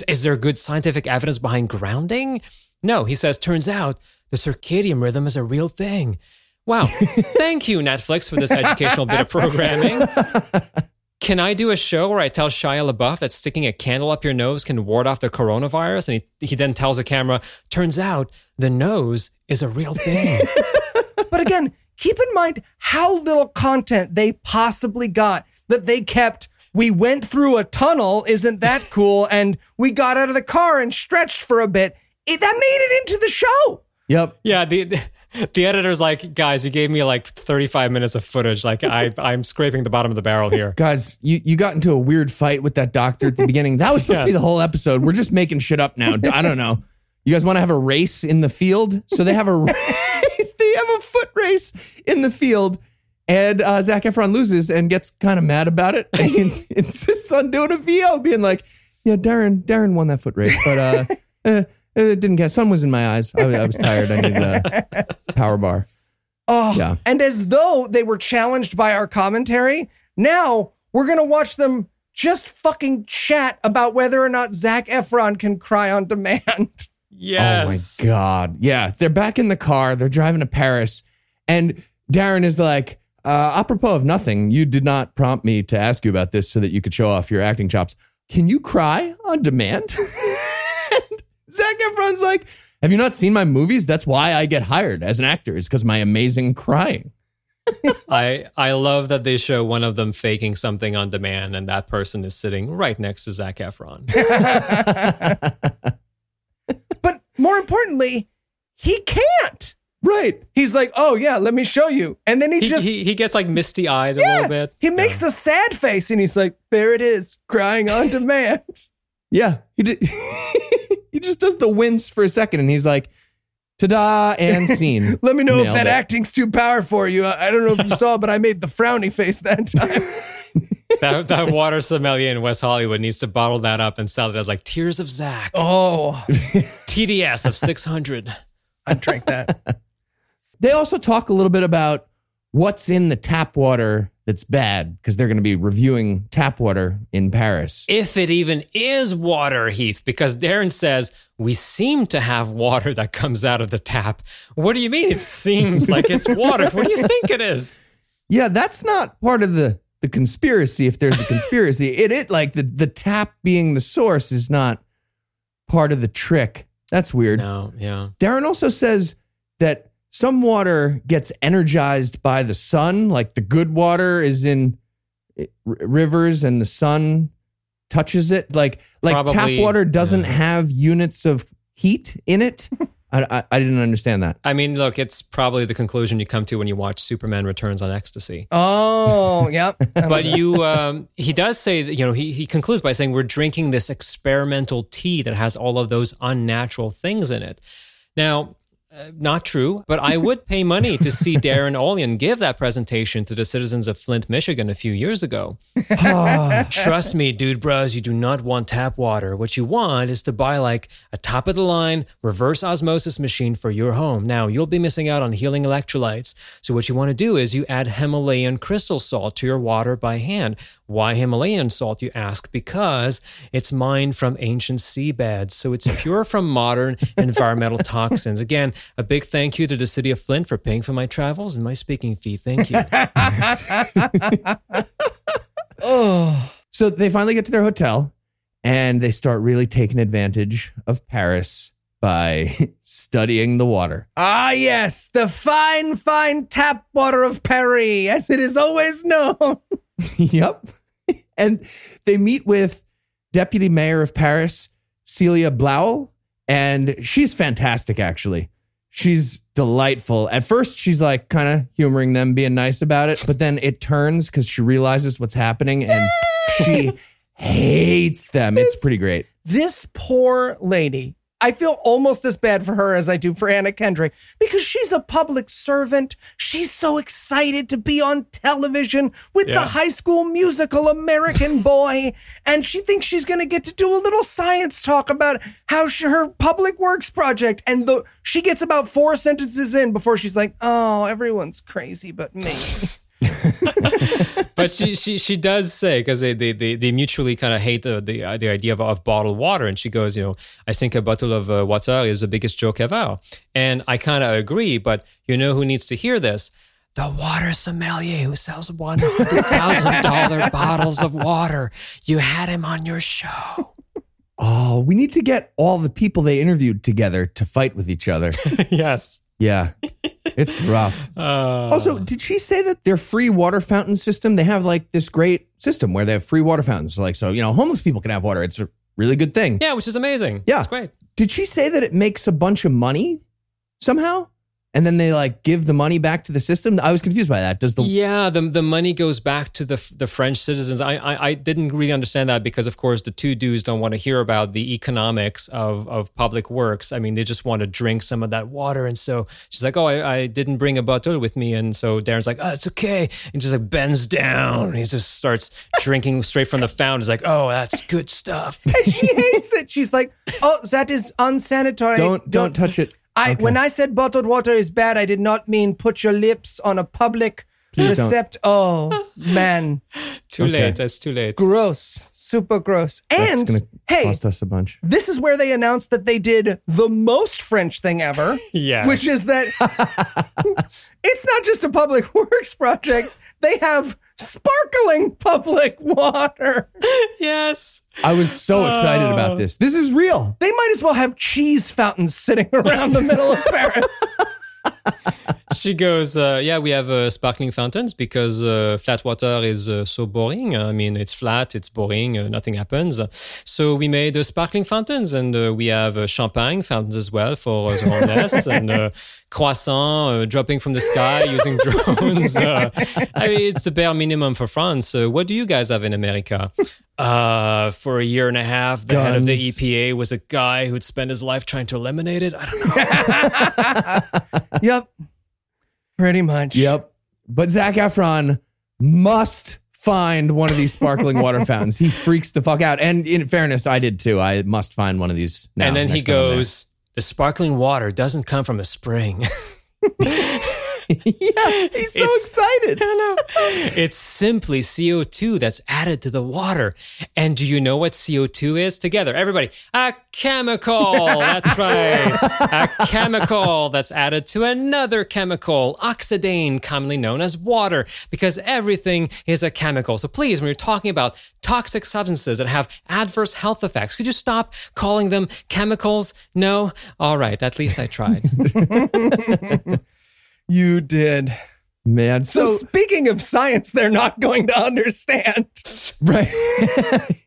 Is there good scientific evidence behind grounding?" No, he says, "Turns out." The circadian rhythm is a real thing. Wow. Thank you, Netflix, for this educational bit of programming. Can I do a show where I tell Shia LaBeouf that sticking a candle up your nose can ward off the coronavirus? And he, he then tells the camera, turns out the nose is a real thing. But again, keep in mind how little content they possibly got that they kept we went through a tunnel. Isn't that cool? And we got out of the car and stretched for a bit. It, that made it into the show. Yep. Yeah, the the editor's like, guys, you gave me like 35 minutes of footage. Like I I'm scraping the bottom of the barrel here. Guys, you, you got into a weird fight with that doctor at the beginning. That was supposed to be the whole episode. We're just making shit up now. I don't know. You guys want to have a race in the field? So they have a race. They have a foot race in the field. And uh, Zac Efron loses and gets kind of mad about it. And he insists on doing a VO, being like, yeah, Darin, Darin won that foot race, but uh, uh, it didn't get, sun was in my eyes. I, I was tired. I needed a power bar. Oh, Yeah. and as though they were challenged by our commentary, now we're gonna watch them just fucking chat about whether or not Zac Efron can cry on demand. Yes. Oh my god. Yeah, they're back in the car. They're driving to Paris, and Darin is like, uh, "Apropos of nothing, you did not prompt me to ask you about this so that you could show off your acting chops. Can you cry on demand?" and Zac Efron's like, "Have you not seen my movies? That's why I get hired as an actor. Is because my amazing crying." I I love that they show one of them faking something on demand, and that person is sitting right next to Zac Efron. But more importantly, he can't. Right. He's like, "Oh yeah, let me show you," and then he, He, just he, he gets like misty eyed a little bit. he makes a sad face, and he's like, "There it is, crying on demand." Yeah. He did. He just does the wince for a second, and he's like, "Ta-da!" and scene. Let me know if that it. acting's too power for you. I I don't know if you saw, but I made the frowny face that time. that, that water sommelier in West Hollywood needs to bottle that up and sell it as like Tears of Zac, oh, TDS of 600. I drank that. They also talk a little bit about what's in the tap water that's bad because they're going to be reviewing tap water in Paris. If it even is water, Heath, because Darin says we seem to have water that comes out of the tap. What do you mean? It seems like it's water. What do you think it is? Yeah, that's not part of the the conspiracy. If there's a conspiracy, it it like the the tap being the source is not part of the trick. That's weird. No, yeah. Darren also says that some water gets energized by the sun, like the good water is in eh, r- rivers and the sun touches it. Like like Probably, tap water doesn't yeah. have units of heat in it. I, I I didn't understand that. I mean, look, it's probably the conclusion you come to when you watch Superman Returns on Ecstasy. Oh, yep. But you, um, he does say that, you know, he, he concludes by saying, we're drinking this experimental tea that has all of those unnatural things in it. Now, uh, not true, but I would pay money to see Darin Olien give that presentation to the citizens of Flint, Michigan a few years ago. Trust me, dude, bros, you do not want tap water. What you want is to buy like a top of the line reverse osmosis machine for your home. Now, you'll be missing out on healing electrolytes. So, what you want to do is you add Himalayan crystal salt to your water by hand. Why Himalayan salt, you ask? Because it's mined from ancient seabeds. So, it's pure from modern environmental toxins. Again, a big thank you to the city of Flint for paying for my travels and my speaking fee. Thank you. oh, So they finally get to their hotel and they start really taking advantage of Paris by studying the water. ah, yes, the fine, fine tap water of Paris, as it is always known. yep. And they meet with Deputy Mayor of Paris, Celia Blauel, and she's fantastic, actually. She's delightful. At first, she's like kind of humoring them, being nice about it, but then it turns because she realizes what's happening and she hates them. It's pretty great. This poor lady. I feel almost as bad for her as I do for Anna Kendrick because she's a public servant. She's so excited to be on television with the high school musical American Boy. And she thinks she's going to get to do a little science talk about how she, her public works project. And the, she gets about four sentences in before she's like, oh, everyone's crazy but me. but she she she does say because they, they they they mutually kind of hate the the, the idea of, of bottled water, and she goes, you know, I think a bottle of uh, water is the biggest joke ever, and I kind of agree. But you know who needs to hear this? The water sommelier who sells one hundred thousand dollar bottles of water. You had him on your show. Oh, we need to get all the people they interviewed together to fight with each other. yes. Yeah. It's rough. Uh, Also, did she say that their free water fountain system, they have like this great system where they have free water fountains. Like, so, you know, homeless people can have water. It's a really good thing. Yeah, which is amazing. Yeah. It's great. Did she say that it makes a bunch of money somehow? And then they like give the money back to the system? I was confused by that. Does the Yeah, the the money goes back to the the French citizens. I, I I didn't really understand that because of course the two dudes don't want to hear about the economics of of public works. I mean, they just want to drink some of that water. And so she's like, "Oh, I, I didn't bring a bottle with me." And so Darren's like, "Oh, it's okay." And just like bends down. He just starts drinking straight from the fountain. He's like, "Oh, that's good stuff." she hates it. She's like, "Oh, that is unsanitary. don't don't touch it? I Okay. when I said bottled water is bad, I did not mean put your lips on a public Please don't. recept. Oh man, Too Okay. late. That's too late. gross, super gross. And hey, cost us a bunch. this is where they announced that they did the most French thing ever, Yeah. which is that it's not just a public works project. They have sparkling public water. yes. I was so excited Oh. about this. This is real. They might as well have cheese fountains sitting around the middle of Paris. She goes, uh, yeah, we have uh, sparkling fountains because uh, flat water is uh, so boring. I mean, it's flat, it's boring, uh, nothing happens. So we made uh, sparkling fountains, and uh, we have uh, champagne fountains as well for uh, the homeless, and uh, croissant uh, dropping from the sky using drones. Uh, I mean, it's the bare minimum for France. Uh, what do you guys have in America? Uh, for a year and a half, the head of the EPA was a guy who'd spend his life trying to eliminate it. I don't know. yep. Pretty much. Yep. But Zac Efron must find one of these sparkling water fountains. He freaks the fuck out. And in fairness, I did too. I must find one of these. Now, and then he next time I'm there. goes, "The sparkling water doesn't come from a spring." yeah, he's so It's- excited. I know. It's simply CO2 that's added to the water. And do you know what CO2 is? Together, everybody, a chemical. That's right. A chemical that's added to another chemical, oxidane, commonly known as water, because everything is a chemical. So please, when you're talking about toxic substances that have adverse health effects, could you stop calling them chemicals? No? All right. At least I tried. You did. Man, So, so, speaking of science, they're not going to understand. right.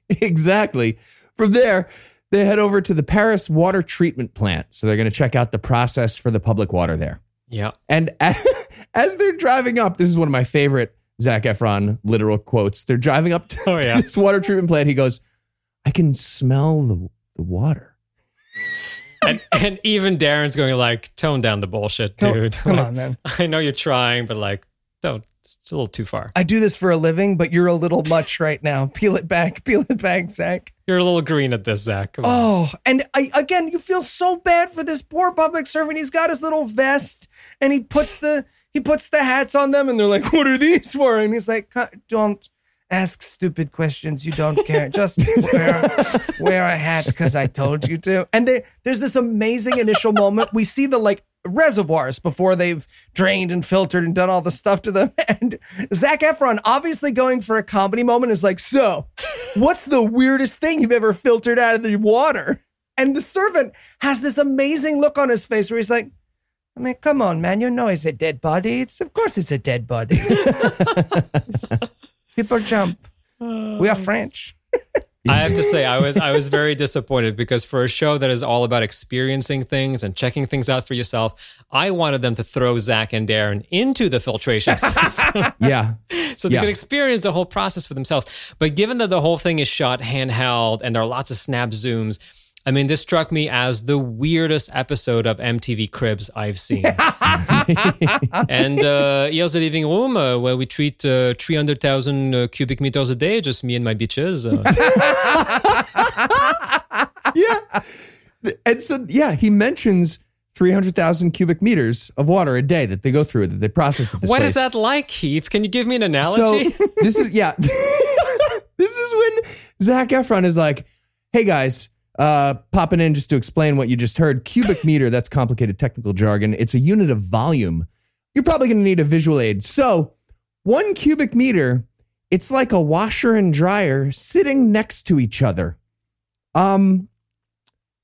exactly. From there, they head over to the Paris water treatment plant. So they're going to check out the process for the public water there. yeah. And as they're driving up, this is one of my favorite Zac Efron literal quotes. They're driving up to, Oh, yeah. to this water treatment plant. He goes, I can smell the, the water. And, and even Darin's going like, tone down the bullshit, Come- dude. Come Like, on, man. I know you're trying, but like, don't. It's a little too far. I do this for a living, but you're a little much right now. Peel it back. Peel it back, Zac. You're a little green at this, Zac. Come on. Oh, and I, again, you feel so bad for this poor public servant. He's got his little vest, and he puts the he puts the hats on them, and they're like, "What are these for?" And he's like, "Don't ask stupid questions. You don't care. Just wear wear a hat because I told you to." And they, there's this amazing initial moment. We see the like reservoirs before they've drained and filtered and done all the stuff to them. And Zac Efron, obviously going for a comedy moment, is like, "So, what's the weirdest thing you've ever filtered out of the water?" And the servant has this amazing look on his face where he's like, I mean, come on, man. You know it's a dead body. It's of course it's a dead body. People jump. We are French. I have to say, I was I was very disappointed because for a show that is all about experiencing things and checking things out for yourself, I wanted them to throw Zac and Darin into the filtration system Yeah. so they Yeah. could experience the whole process for themselves. But given that the whole thing is shot handheld and there are lots of snap zooms, I mean, this struck me as the weirdest episode of MTV Cribs I've seen. and uh, here's the living room uh, where we treat uh, 300,000 uh, cubic meters a day, just me and my bitches. Uh, yeah. And so, yeah, he mentions 300,000 cubic meters of water a day that they go through, that they process at this what place. is that like, Keith? Can you give me an analogy? So analogy? this is, yeah. this is when Zac Efron is like, hey guys, uh, popping in just to explain what you just heard. Cubic meter, that's complicated technical jargon. It's a unit of volume. You're probably going to need a visual aid. So, one cubic meter, it's like a washer and dryer sitting next to each other. Um,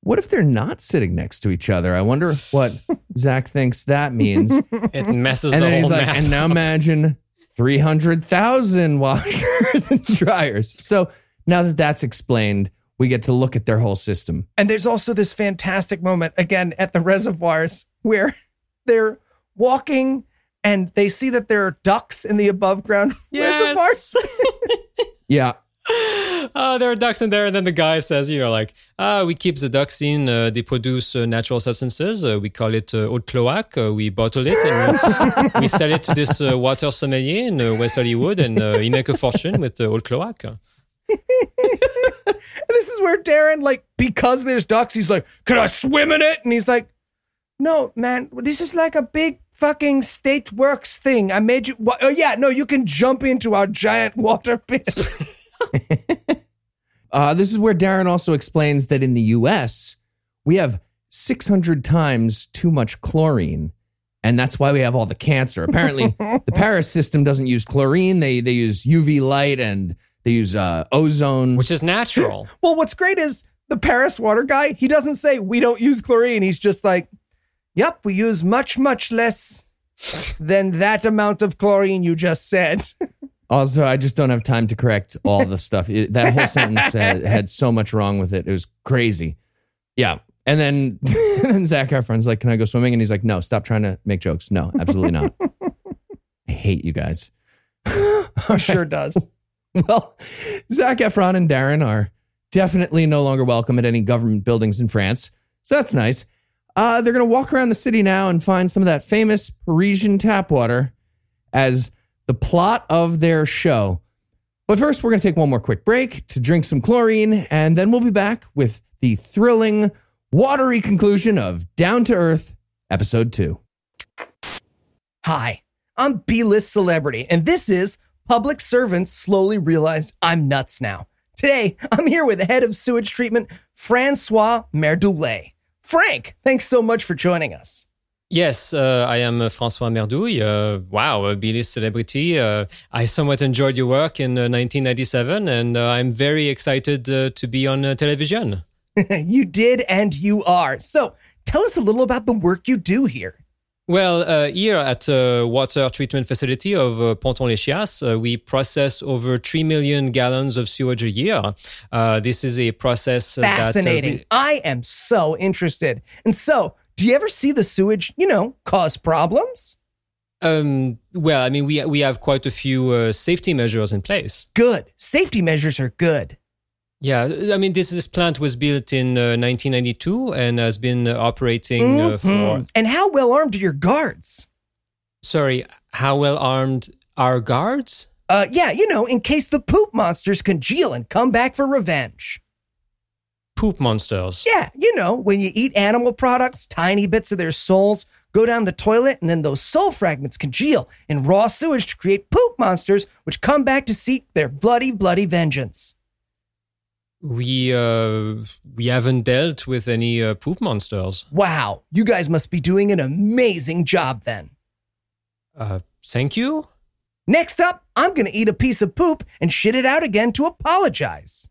what if they're not sitting next to each other? I wonder what Zac thinks that means. it messes and the then whole he's like, math. and now imagine 300,000 washers and dryers. So now that that's explained, we get to look at their whole system. And there's also this fantastic moment again at the reservoirs where they're walking and they see that there are ducks in the above ground reservoirs. Yeah. uh, there are ducks in there, and then the guy says, you know, like, ah, we keep the ducks in. Uh, they produce uh, natural substances. Uh, we call it uh, eau de cloaque. Uh, we bottle it and we, we sell it to this uh, water sommelier in uh, West Hollywood, and uh, he make a fortune with the eau de cloaque. And this is where Darin, like, because there's ducks, he's like, Can I swim in it? And he's like, No, man, this is like a big fucking state works thing. I made you. Wha- oh, yeah, no, you can jump into our giant water pit. Uh, this is where Darin also explains that in the US, we have 600 times too much chlorine. And that's why we have all the cancer. Apparently, the Paris system doesn't use chlorine. They, they use UV light and they use uh, ozone. Which is natural. well, what's great is the Paris water guy, he doesn't say we don't use chlorine. He's just like, Yep, we use much, much less than that amount of chlorine you just said. Also, I just don't have time to correct all the stuff. It- that whole sentence had, had so much wrong with it. It was crazy. Yeah. And then, then Zac Efron's like, Can I go swimming? And he's like, No, stop trying to make jokes. No, absolutely not. I hate you guys. He sure does. Well, Zac Efron and Darin are definitely no longer welcome at any government buildings in France. So that's nice. Uh, they're going to walk around the city now and find some of that famous Parisian tap water as the plot of their show. But first, we're going to take one more quick break to drink some chlorine, and then we'll be back with the thrilling, watery conclusion of Down to Earth, Episode 2. Hi, I'm B list celebrity, and this is Public Servants Slowly Realize I'm Nuts Now. Today, I'm here with the head of sewage treatment, Francois Merdoulet. Frank, thanks so much for joining us. Yes, uh, I am uh, François Merdouille. Uh, wow, a B-list celebrity. Uh, I somewhat enjoyed your work in uh, 1997, and uh, I'm very excited uh, to be on uh, television. you did, and you are. So, tell us a little about the work you do here. Well, uh, here at uh, water treatment facility of uh, Ponton-les-Chiasses, uh, we process over 3 million gallons of sewage a year. Uh, this is a process uh, that... uh, Fascinating. I am so interested. And so, do you ever see the sewage, you know, cause problems? um, well, I mean, we, we have quite a few uh, safety measures in place. Good. Safety measures are good. Yeah, I mean, this, this plant was built in uh, 1992 and has been uh, operating uh, for... Mhm. And how well armed are your guards? Sorry, how well armed are guards? Uh, yeah, you know, in case the poop monsters congeal and come back for revenge. Poop monsters. Yeah, you know, when you eat animal products, tiny bits of their souls go down the toilet, and then those soul fragments congeal in raw sewage to create poop monsters, which come back to seek their bloody, bloody vengeance. We uh, we haven't dealt with any uh, poop monsters. Wow, you guys must be doing an amazing job then. Uh, thank you. Next up, I'm gonna eat a piece of poop and shit it out again to apologize.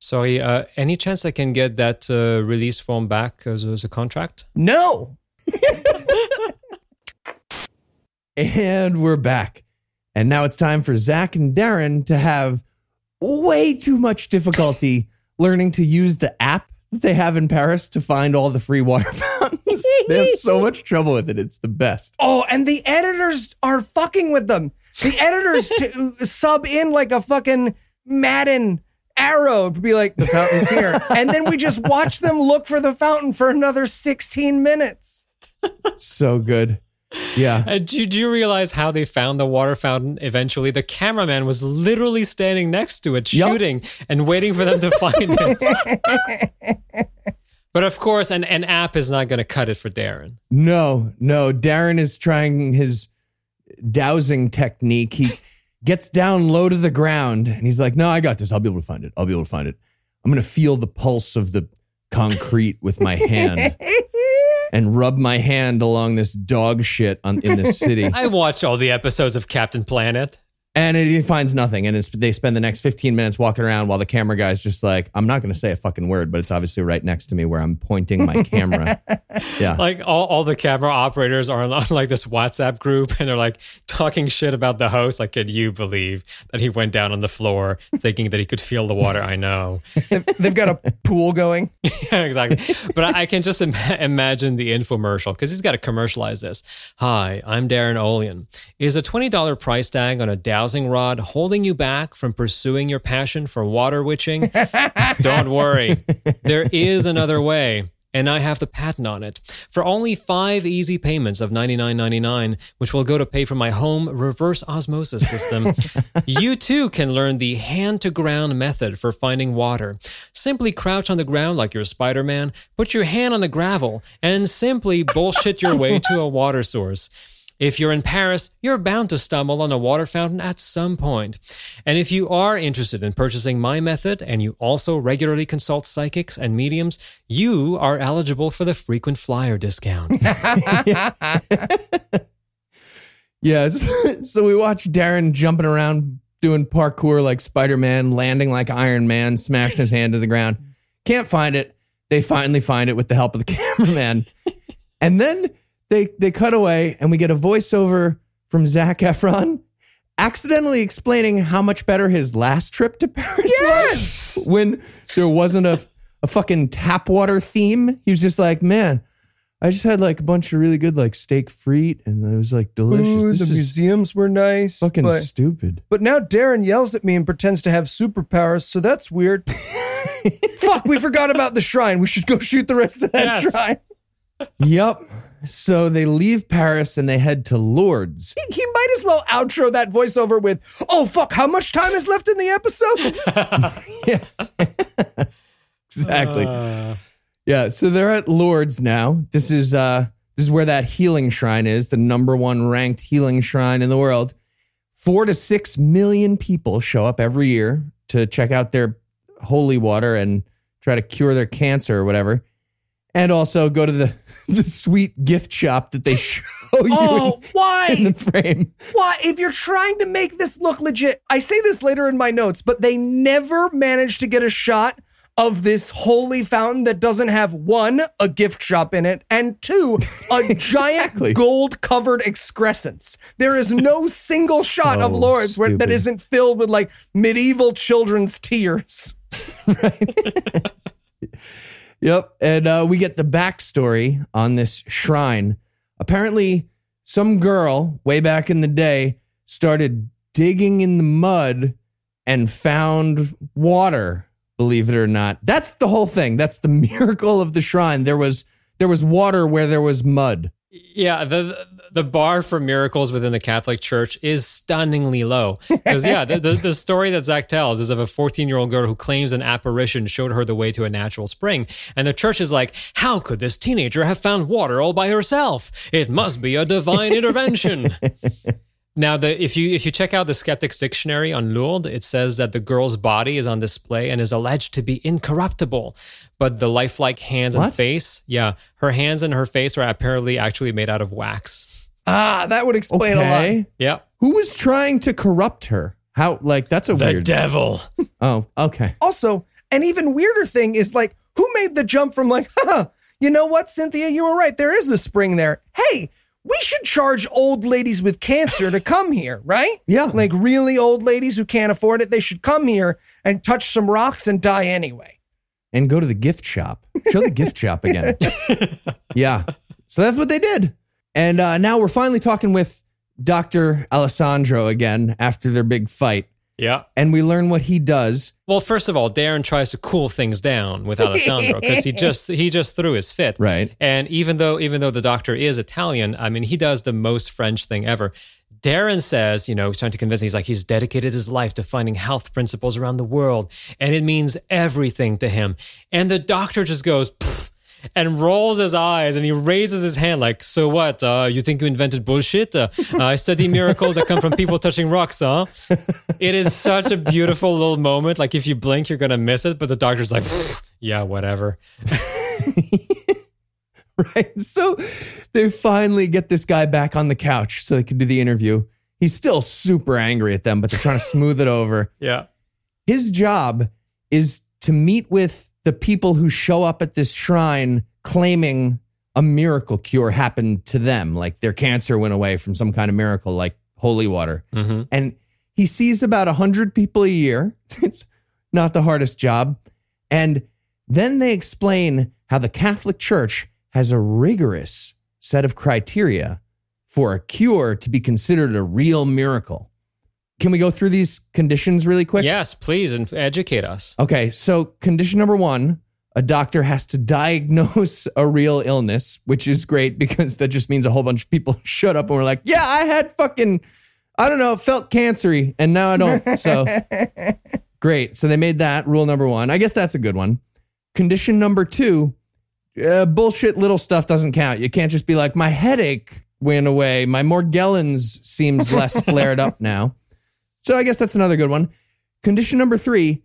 Sorry, uh, any chance I can get that uh, release form back as, as a contract? No, And we're back. And now it's time for Zac and Darin to have way too much difficulty learning to use the app that they have in Paris to find all the free water fountains. they have so much trouble with it. It's the best. Oh, and the editors are fucking with them. The editors to sub in like a fucking Madden arrow to be like, the fountain's here. And then we just watch them look for the fountain for another 16 minutes. So good. Yeah. Uh, do, do you realize how they found the water fountain eventually? The cameraman was literally standing next to it, Yup. shooting and waiting for them to find it. but of course, an, an app is not going to cut it for Darin. No, no. Darin is trying his dowsing technique. He gets down low to the ground and he's like, No, I got this. I'll be able to find it. I'll be able to find it. I'm going to feel the pulse of the concrete with my hand and rub my hand along this dog shit on, in this city. I watch all the episodes of Captain Planet. And he finds nothing. And it's, they spend the next 15 minutes walking around while the camera guy's just like, I'm not going to say a fucking word, but it's obviously right next to me where I'm pointing my camera. yeah. Like all, all the camera operators are on like this WhatsApp group and they're like talking shit about the host. Like, can you believe that he went down on the floor thinking that he could feel the water? I know. They've, they've got a pool going. yeah, exactly. But I, I can just Im- imagine the infomercial because he's got to commercialize this. Hi, I'm Darin Olien. Is a $20 price tag on a dowsing rod holding you back from pursuing your passion for water witching? Don't worry. There is another way. And I have the patent on it. For only five easy payments of $99.99, which will go to pay for my home reverse osmosis system, you too can learn the hand to ground method for finding water. Simply crouch on the ground like you're Spider Man, put your hand on the gravel, and simply bullshit your way to a water source. If you're in Paris, you're bound to stumble on a water fountain at some point. And if you are interested in purchasing my method and you also regularly consult psychics and mediums, you are eligible for the frequent flyer discount. yes. So, we watch Darin jumping around doing parkour like Spider Man, landing like Iron Man, smashing his hand to the ground. Can't find it. They finally find it with the help of the cameraman. and then they they cut away and we get a voiceover from Zac Efron accidentally explaining how much better his last trip to Paris was when there wasn't a, a fucking tap water theme. He was just like, man, I just had like a bunch of really good like steak frite and it was like delicious. Ooh, this the is museums were nice. fucking but, stupid. but now Darin yells at me and pretends to have superpowers, so that's weird. Fuck, we forgot about the shrine. We should go shoot the rest of that Yes. shrine. Yep. So they leave Paris and they head to Lourdes. He, he might as well outro that voiceover with, "Oh fuck, how much time is left in the episode?" yeah, Exactly. Uh, Yeah, so they're at Lourdes now. This is uh this is where that healing shrine is, the number one ranked healing shrine in the world. 4 to 6 million people show up every year to check out their holy water and try to cure their cancer or whatever. And also go to the the sweet gift shop that they show you oh, in, why? in the frame. Why? If you're trying to make this look legit, I say this later in my notes, but they never managed to get a shot of this holy fountain that doesn't have one, a gift shop in it, and two, a giant Exactly. gold covered excrescence. There is no single shot of So Lourdes where, that isn't filled with like medieval children's tears. Yep. And uh, we get the backstory on this shrine. Apparently, some girl way back in the day started digging in the mud and found water, believe it or not. That's the whole thing. That's the miracle of the shrine. There was there was water where there was mud. Yeah, the the bar for miracles within the Catholic Church is stunningly low. Because yeah, the, the the story that Zac tells is of a 14 year old girl who claims an apparition showed her the way to a natural spring, and the church is like, "How could this teenager have found water all by herself? It must be a divine intervention." Now, the if you if you check out the Skeptics Dictionary on Lourdes, it says that the girl's body is on display and is alleged to be incorruptible, but the lifelike hands and face, yeah, her hands and her face are apparently actually made out of wax. Ah, that would explain a lot. Yeah, Who was trying to corrupt her? How like that's a weird The devil. Oh, okay. Also, an even weirder thing is like, who made the jump from like, huh, you know what, Cynthia, you were right. There is a spring there. Hey, we should charge old ladies with cancer to come here, right? Yeah. Like really old ladies who can't afford it, they should come here and touch some rocks and die anyway. and go to the gift shop. Show the gift shop again. Yeah. So that's what they did. And uh, now we're finally talking with Dr. Alessandro again after their big fight. Yeah. And we learn what he does. Well, first of all, Darin tries to cool things down with Alessandro because he just he just threw his fit. Right. And even though even though the doctor is Italian, I mean, he does the most French thing ever. Darin says, you know, he's trying to convince. He's like, he's dedicated his life to finding health principles around the world, and it means everything to him. And the doctor just goes. "Pfft," And rolls his eyes and he raises his hand like, "So what? Uh, you think you invented bullshit? Uh, I study miracles that come from people touching rocks, huh?" It is such a beautiful little moment. Like if you blink, you're gonna miss it. But the doctor's like, "Yeah, whatever." Right. So they finally get this guy back on the couch so they can do the interview. He's still super angry at them, but they're trying to smooth it over. Yeah. His job is to meet with the people who show up at this shrine claiming a miracle cure happened to them, like their cancer went away from some kind of miracle, like holy water. hmm And he sees about 100 people a year. It's not the hardest job. And then they explain how the Catholic Church has a rigorous set of criteria for a cure to be considered a real miracle. Can we go through these conditions really quick? Yes, please and educate us. Okay, so condition number one a doctor has to diagnose a real illness, which is great because that just means a whole bunch of people shut up and were like, yeah, I had fucking, I don't know, felt cancery and now I don't. So great. So they made that rule number one. I guess that's a good one. Condition number two uh, bullshit little stuff doesn't count. You can't just be like, my headache went away. My Morgellons seems less flared up now. So I guess that's another good one. Condition number three,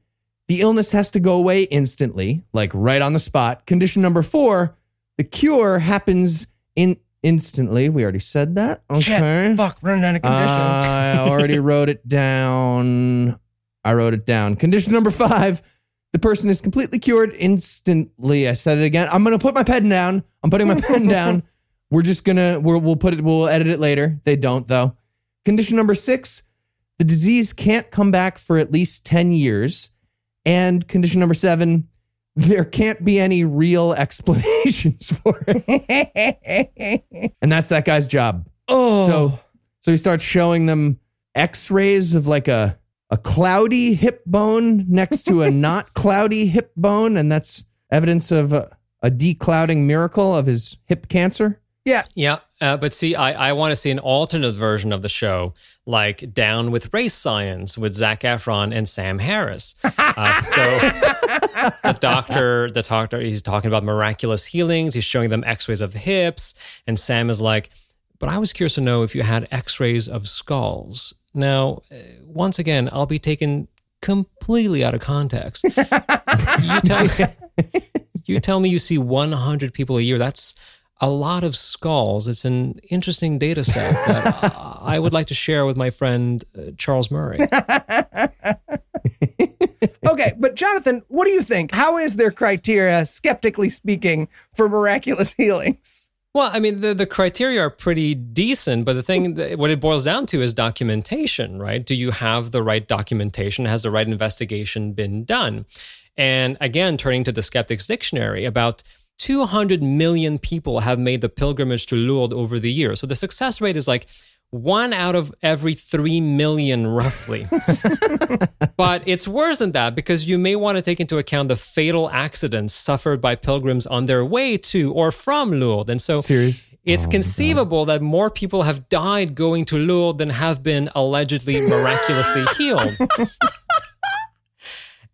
the illness has to go away instantly, like right on the spot. Condition number four, the cure happens in instantly. We already said that. Okay. Shit, fuck, running out of conditions. I already wrote it down. I wrote it down. Condition number five, the person is completely cured instantly. I said it again. I'm gonna put my pen down. I'm putting my pen down. We're just gonna we'll, we'll put it. We'll edit it later. They don't though. Condition number six, the disease can't come back for at least ten years. And condition number seven, there can't be any real explanations for it. And that's that guy's job. oh, So so he starts showing them x-rays of like a a cloudy hip bone next to a not cloudy hip bone and that's evidence of a, a declouding miracle of his hip cancer. Yeah. Yeah, uh, but see, I, I want to see an alternate version of the show, like Down with Race Science with Zac Efron and Sam Harris. Uh, so the doctor, the doctor, he's talking about miraculous healings. He's showing them X-rays of hips, and Sam is like, "But I was curious to know if you had X-rays of skulls." Now, uh, once again, I'll be taken completely out of context. you tell me, you tell me you see 100 people a year. That's a lot of skulls. It's an interesting data set that I would like to share with my friend uh, Charles Murray. Okay, but Jonathan, what do you think? How is their criteria, skeptically speaking, for miraculous healings? Well, I mean, the, the criteria are pretty decent, but the thing, what it boils down to is documentation, right? Do you have the right documentation? Has the right investigation been done? And again, turning to the Skeptics Dictionary, about 200 million people have made the pilgrimage to Lourdes over the years. So the success rate is like one out of every 3 million, roughly. but it's worse than that because you may want to take into account the fatal accidents suffered by pilgrims on their way to or from Lourdes. And so Serious? it's oh conceivable that more people have died going to Lourdes than have been allegedly miraculously healed.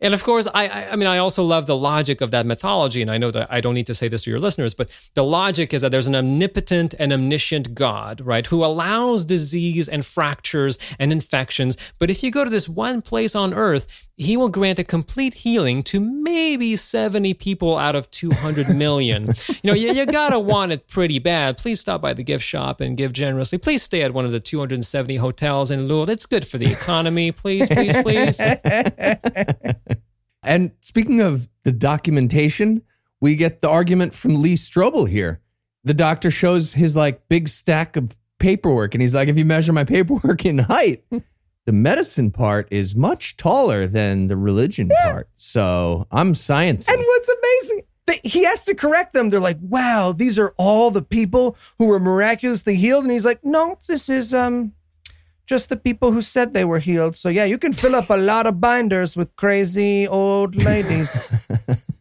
And of course, I, I I mean, I also love the logic of that mythology. And I know that I don't need to say this to your listeners, but the logic is that there's an omnipotent and omniscient God, right, who allows disease and fractures and infections. But if you go to this one place on earth, he will grant a complete healing to maybe 70 people out of 200 million. you know, you, you gotta want it pretty bad. Please stop by the gift shop and give generously. Please stay at one of the 270 hotels in Lourdes. It's good for the economy. Please, please, please. And speaking of the documentation, we get the argument from Lee Strobel here. The doctor shows his like big stack of paperwork and he's like, if you measure my paperwork in height, the medicine part is much taller than the religion part. So I'm science. And what's amazing, they, he has to correct them. They're like, wow, these are all the people who were miraculously healed. And he's like, no, this is um just the people who said they were healed. So yeah, you can fill up a lot of binders with crazy old ladies.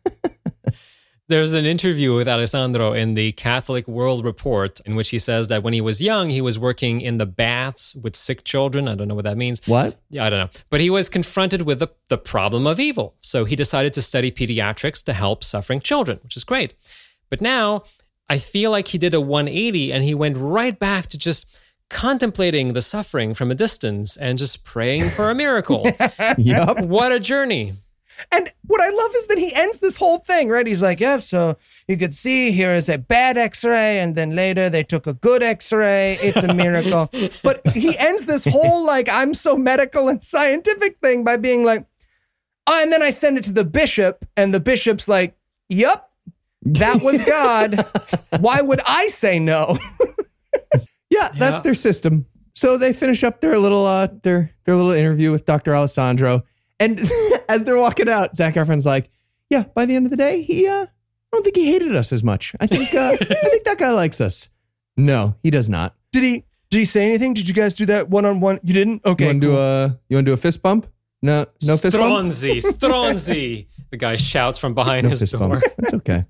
There's an interview with Alessandro in the Catholic World Report in which he says that when he was young, he was working in the baths with sick children. I don't know what that means. what? Yeah, I don't know. But he was confronted with the, the problem of evil. So he decided to study pediatrics to help suffering children, which is great. But now I feel like he did a 180 and he went right back to just contemplating the suffering from a distance and just praying for a miracle. Yup. what a journey. And what I love is that he ends this whole thing, right? He's like, yeah, so you could see here is a bad x ray, and then later they took a good x ray. It's a miracle. but he ends this whole, like, I'm so medical and scientific thing by being like, oh, and then I send it to the bishop, and the bishop's like, yep, that was God. Why would I say no? Yeah, that's Yeah. their system. So they finish up their little uh their their little interview with Dr. Alessandro. And as they're walking out, Zac Efron's like, Yeah, by the end of the day, he uh I don't think he hated us as much. I think uh I think that guy likes us. No, he does not. Did he? Did he say anything? Did you guys do that one on one? You didn't. Okay. You wanna do a you wanna do a fist bump? No no fist bump? Stronzi, Stronzi. the guy shouts from behind No his door. bump. That's okay.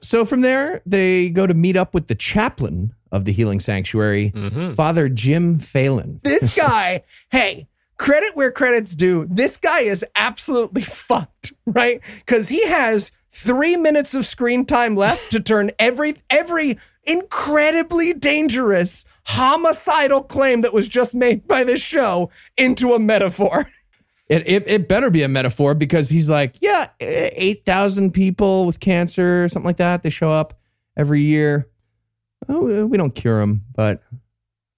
So from there, they go to meet up with the chaplain of the healing sanctuary, Mhm. Father Jim Phelan. this guy, hey, credit where credit's due. This guy is absolutely fucked, right? Because he has three minutes of screen time left to turn every every incredibly dangerous homicidal claim that was just made by this show into a metaphor. It, it, it better be a metaphor because he's like, yeah, eh, 8,000 people with cancer, or something like that. They show up every year. Oh, we don't cure them, but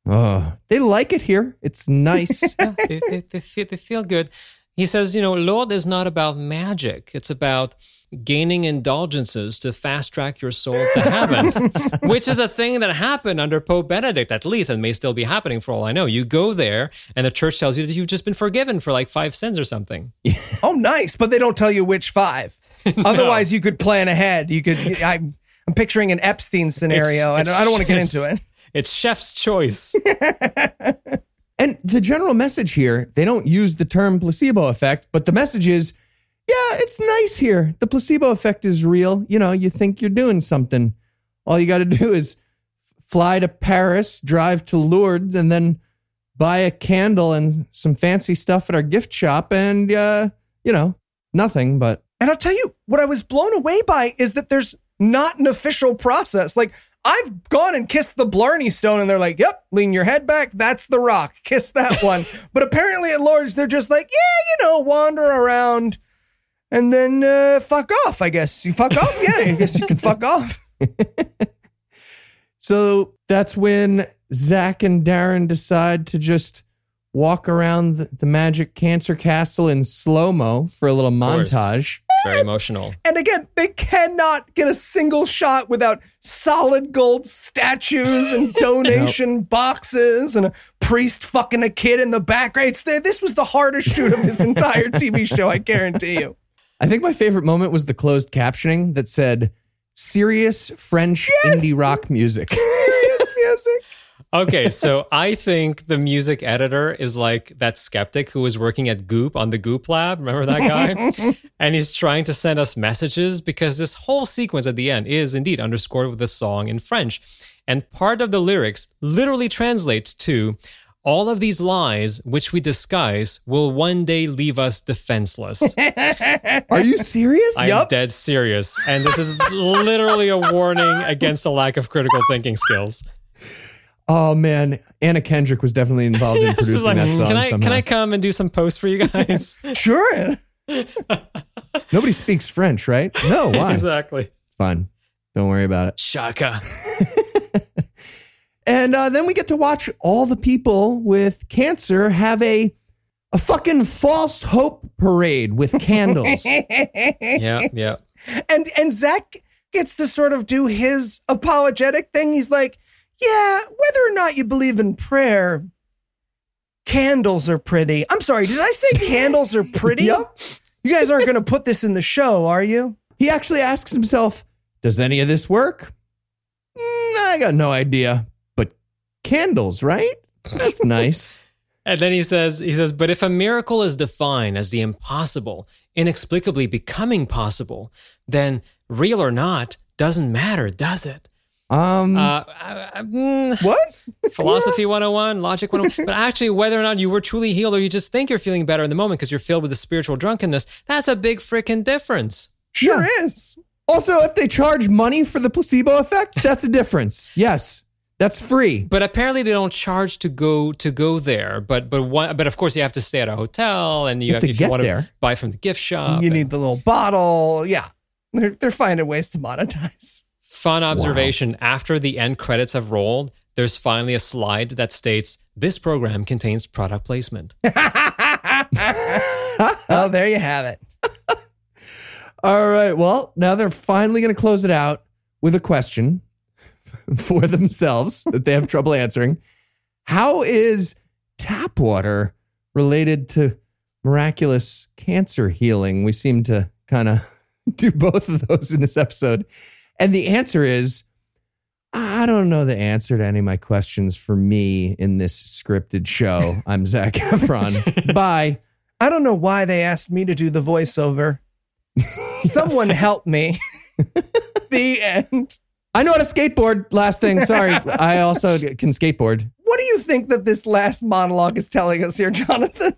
oh, they like it here. It's nice. Yeah, they, they, they, feel, they feel good. He says, you know, Lourdes is not about magic. It's about gaining indulgences to fast track your soul to heaven, which is a thing that happened under Pope Benedict, at least, and may still be happening for all I know. You go there, and the church tells you that you've just been forgiven for like five sins or something. Oh, nice, but they don't tell you which five. Otherwise, you could plan ahead. You could. I, I'm picturing an Epstein scenario, It's- and I don't want to get into it. It's chef's choice. and the general message here, they don't use the term placebo effect, but the message is, yeah, it's nice here. The placebo effect is real. You know, you think you're doing something. All you got to do is fly to Paris, drive to Lourdes, and then buy a candle and some fancy stuff at our gift shop, and uh, you know, nothing. But And I'll tell you what I was blown away by is that there's not an official process. Like I've gone and kissed the Blarney Stone, and they're like, "Yep, lean your head back. That's the rock. Kiss that one." but apparently at Lourdes, they're just like, "Yeah, you know, wander around." And then uh, fuck off, I guess. You fuck off? Yeah, I guess you can fuck off. so that's when Zac and Darin decide to just walk around the, magic cancer castle in slow mo for a little montage. It's very emotional. And again, they cannot get a single shot without solid gold statues and donation boxes and a priest fucking a kid in the background. It's this was the hardest shoot of this entire TV show, I guarantee you. I think my favorite moment was the closed captioning that said serious French indie rock music. Serious music. Okay, so I think the music editor is like that skeptic who was working at Goop on the Goop Lab. Remember that guy? and he's trying to send us messages because this whole sequence at the end is indeed underscored with a song in French. And part of the lyrics literally translates to all of these lies which we disguise will one day leave us defenseless. Are you serious? I'm dead serious. And this is literally a warning against a lack of critical thinking skills. Oh man, Anna Kendrick was definitely involved in producing like, that song can I somehow. can I come and do some posts for you guys? Sure. Nobody speaks French, right? No, why? exactly. It's fine. Don't worry about it. Shaka. And uh, then we get to watch all the people with cancer have a a fucking false hope parade with candles. Yeah, yeah. And and Zac gets to sort of do his apologetic thing. He's like, yeah, whether or not you believe in prayer, candles are pretty. I'm sorry, did I say candles are pretty? Yep. You guys aren't going to put this in the show, are you? he actually asks himself, "Does any of this work?" "Mm, I got no idea, but candles, right? That's nice. And then he says, he says, but if a miracle is defined as the impossible, inexplicably becoming possible, then real or not doesn't matter, does it? Um, Uh, mm, What? philosophy 101, logic 101. but actually, whether or not you were truly healed or you just think you're feeling better in the moment because you're filled with the spiritual drunkenness, that's a big freaking difference. Sure is. Also, if they charge money for the placebo effect, that's a difference. Yes, That's free. But apparently they don't charge to go to go there. But but one, but of course you have to stay at a hotel and you, You have, have to if you get want there. to buy from the gift shop. you and- need the little bottle. Yeah. They're, they're finding ways to monetize. Fun observation after the end credits have rolled, there's finally a slide that states this program contains product placement. oh, there you have it. All right. Well, now they're finally going to close it out with a question for themselves that they have trouble answering. How is tap water related to miraculous cancer healing? We seem to kind of do both of those in this episode. And the answer is I don't know the answer to any of my questions for me in this scripted show. I'm Zac Efron. Bye. I don't know why they asked me to do the voiceover. Someone help me. the end. I know how to skateboard. Last thing. Sorry. I also can skateboard. What do you think that this last monologue is telling us here, Jonathan?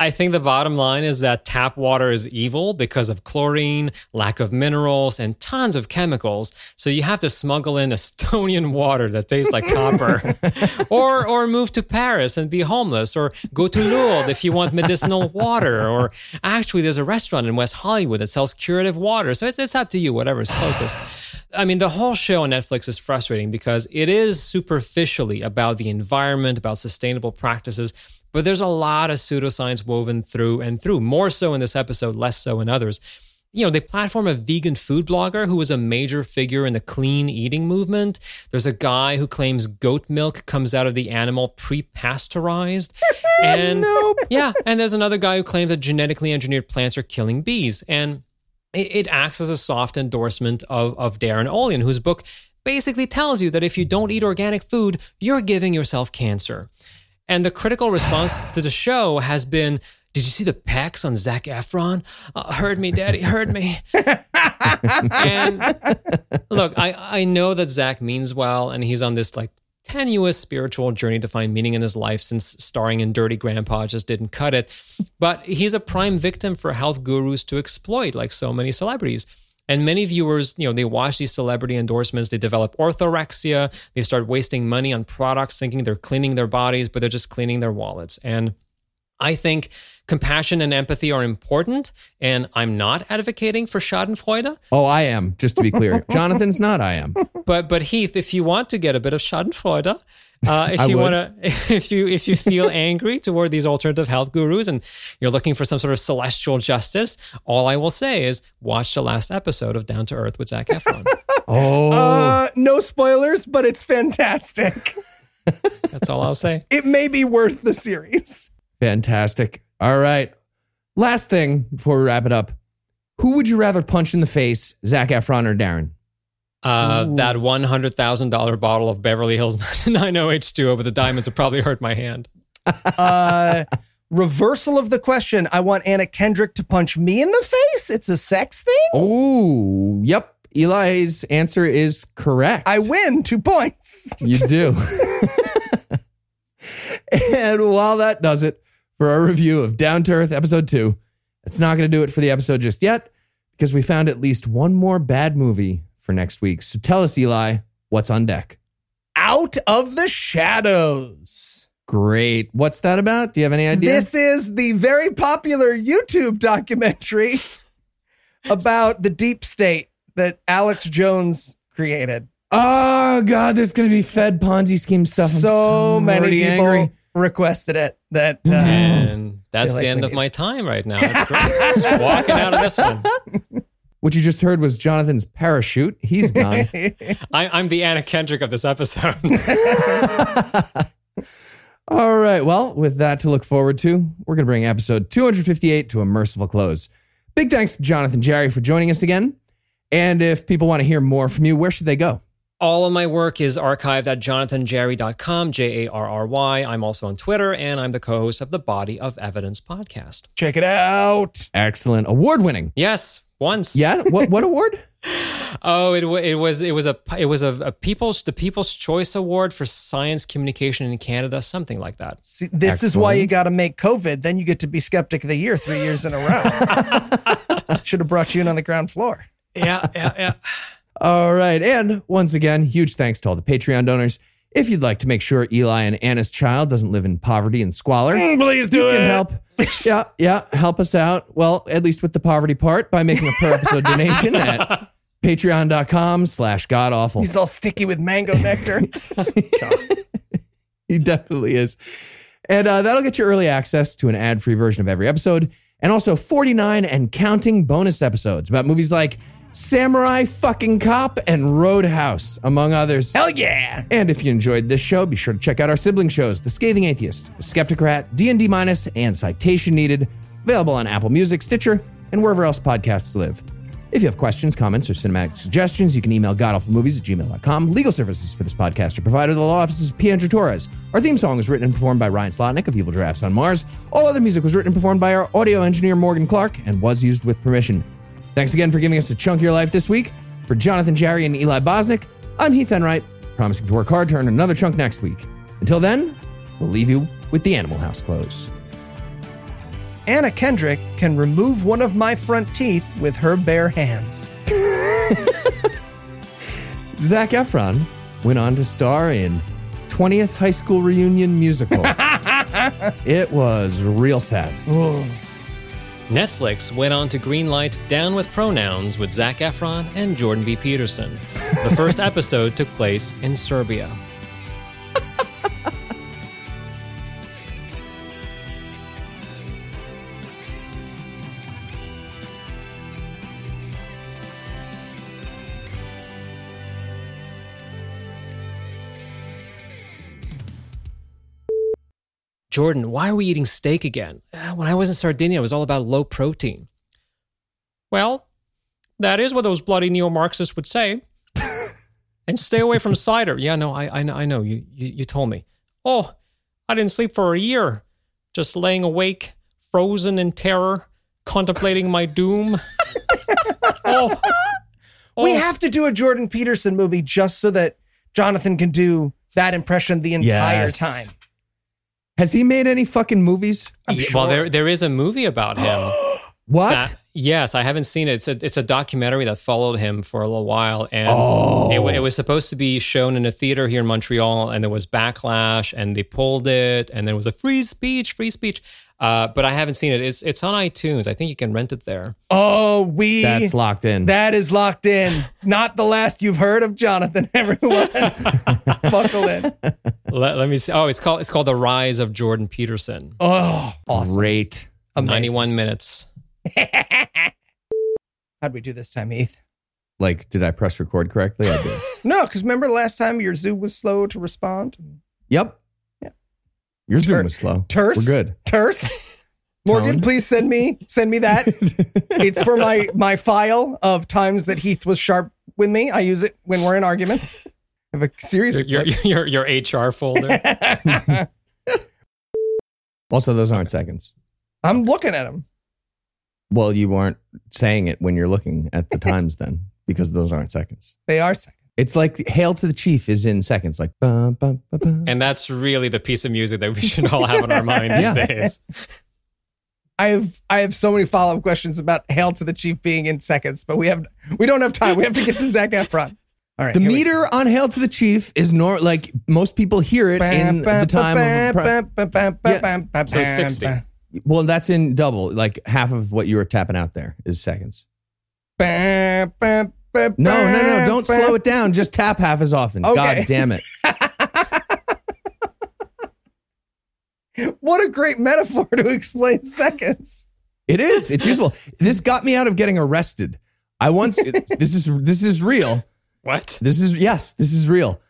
I think the bottom line is that tap water is evil because of chlorine, lack of minerals, and tons of chemicals. So you have to smuggle in Estonian water that tastes like copper, or or move to Paris and be homeless, or go to Lourdes if you want medicinal water. Or actually, there's a restaurant in West Hollywood that sells curative water. So it's, it's up to you, whatever's closest. I mean, the whole show on Netflix is frustrating because it is superficially about the environment, about sustainable practices, but there's a lot of pseudoscience woven through and through, more so in this episode, less so in others. You know, they platform a vegan food blogger who was a major figure in the clean eating movement. There's a guy who claims goat milk comes out of the animal pre pasteurized. And yeah, and there's another guy who claims that genetically engineered plants are killing bees. And it, it acts as a soft endorsement of, of Darin Olien, whose book basically tells you that if you don't eat organic food, you're giving yourself cancer. And the critical response to the show has been Did you see the pecs on Zac Efron? Uh, heard me, daddy, heard me. and look, I, I know that Zac means well, and he's on this like tenuous spiritual journey to find meaning in his life since starring in Dirty Grandpa just didn't cut it. But he's a prime victim for health gurus to exploit, like so many celebrities. And many viewers, you know, they watch these celebrity endorsements, they develop orthorexia, they start wasting money on products thinking they're cleaning their bodies, but they're just cleaning their wallets. And I think compassion and empathy are important, and I'm not advocating for Schadenfreude. Oh, I am, just to be clear. Jonathan's not, I am. But but Heath, if you want to get a bit of Schadenfreude, uh, if I you want to, if you if you feel angry toward these alternative health gurus and you're looking for some sort of celestial justice, all I will say is watch the last episode of Down to Earth with Zac Efron. Oh, Uh, no spoilers, but it's fantastic. That's all I'll say. It may be worth the series. fantastic. All right. Last thing before we wrap it up. Who would you rather punch in the face, Zac Efron or Darin? Uh, that one hundred thousand dollar bottle of Beverly Hills 90H2O with the diamonds would probably hurt my hand. Uh, reversal of the question. I want Anna Kendrick to punch me in the face. It's a sex thing. Oh, yep. Eli's answer is correct. I win two points. You do. and while that does it for our review of Down to Earth episode two, it's not going to do it for the episode just yet because we found at least one more bad movie for next week. So tell us, Eli, what's on deck? Out of the shadows. Great. What's that about? Do you have any idea? This is the very popular YouTube documentary about the deep state that Alex Jones created. oh, God, there's going to be Fed Ponzi scheme stuff. I'm so many people angry. Requested it that uh, And that's feel like the end of need- my time right now. That's great. Walking out of this one. What you just heard was Jonathan's parachute. He's gone. I, I'm the Anna Kendrick of this episode. All right. Well, with that to look forward to, we're going to bring episode 258 to a merciful close. Big thanks to Jonathan Jarry for joining us again. And if people want to hear more from you, where should they go? All of my work is archived at jonathanjarry.com, J A R R Y. I'm also on Twitter, and I'm the co host of the Body of Evidence podcast. check it out. Excellent. Award winning. Yes, once. Yeah. What, what award? Oh, it, it was it was a it was a, a people's the People's Choice Award for Science Communication in Canada, something like that. See, this is why you got to make COVID. Then you get to be skeptic of the year three years in a row. Should have brought you in on the ground floor. Yeah, yeah, yeah. All right. And once again, huge thanks to all the Patreon donors. If you'd like to make sure Eli and Anna's child doesn't live in poverty and squalor, Please do you can help. Yeah, yeah, help us out. Well, at least with the poverty part by making a per episode donation at patreon.com slash god awful. He's all sticky with mango nectar. He definitely is. And uh, that'll get you early access to an ad free version of every episode and also 49 and counting bonus episodes about movies like Samurai Fucking Cop and Roadhouse, among others. Hell yeah. And if you enjoyed this show, be sure to check out our sibling shows, The Scathing Atheist, The Skeptocrat, D&D Minus, and Citation Needed, available on Apple Music, Stitcher, and wherever else podcasts live. If you have questions, comments, or cinematic suggestions, you can email godawfulmovies at gmail.com. Legal services for this podcast are provided by the law offices of Pietro Torres. Our theme song was written and performed by Ryan Slotnick of Evil Giraffes on Mars. All other music was written and performed by our audio engineer Morgan Clark and was used with permission. Thanks again for giving us a chunk of your life this week. For Jonathan Jarry and Eli Bosnick, I'm Heath Enright, promising to work hard to earn another chunk next week. Until then, we'll leave you with the Animal House close. Anna Kendrick can remove one of my front teeth with her bare hands. Zac Efron went on to star in 20th High School Reunion Musical. it was real sad. Netflix went on to greenlight Down with Pronouns with Zac Efron and Jordan B. Peterson. The first episode took place in Serbia. Jordan, why are we eating steak again? Uh, When I was in Sardinia, it was all about low protein. Well, that is what those bloody neo Marxists would say. and stay away from cider. Yeah, no, I, I know, I know. You, you, you told me. Oh, I didn't sleep for a year, just laying awake, frozen in terror, contemplating my doom. oh, We oh. have to do a Jordan Peterson movie just so that Jonathan can do that impression the entire Yes. time. Has he made any fucking movies? Yeah, Well, there there is a movie about him. What? Uh, yes, I haven't seen it. It's a it's a documentary that followed him for a little while, and Oh. it, it was supposed to be shown in a theater here in Montreal, and there was backlash, and they pulled it, and there was a free speech, free speech. Uh, but I haven't seen it. It's it's on iTunes. I think you can rent it there. Oh, we. That's locked in. That is locked in. Not the last you've heard of Jonathan, everyone. Buckle in. Let, let me see. Oh, it's called it's called The Rise of Jordan Peterson. Oh, awesome. Great. Amazing. Ninety one minutes. How'd we do this time, Heath? Like, did I press record correctly? I did. No, because remember last time your zoo was slow to respond? yep. Yeah. Your Zoom was slow. Terse? We're good. Terse? Morgan, Tone? please send me send me that. it's for my my file of times that Heath was sharp with me. I use it when we're in arguments. I have a series Your of your your, your HR folder. Also, those aren't seconds. I'm looking at them. Well, you weren't saying it when you're looking at the times then, because those aren't seconds. They are seconds. It's like Hail to the Chief is in seconds, like bum, bum, bum, bum. and that's really the piece of music that we should all have in our mind Yeah. these days. I have I have so many follow up questions about Hail to the Chief being in seconds, but we have we don't have time. We have to get to Zac Efron. All right. The here we meter on Hail to the Chief is nor like most people hear it in the time of. Pri- So it's 60. Well, that's in double. Like half of what you were tapping out there is seconds. No, no, no! Don't slow it down. Just tap half as often. Okay. God damn it! What a great metaphor to explain seconds. It is. It's useful. This got me out of getting arrested. I once. this is this is real. What? This is yes. This is real.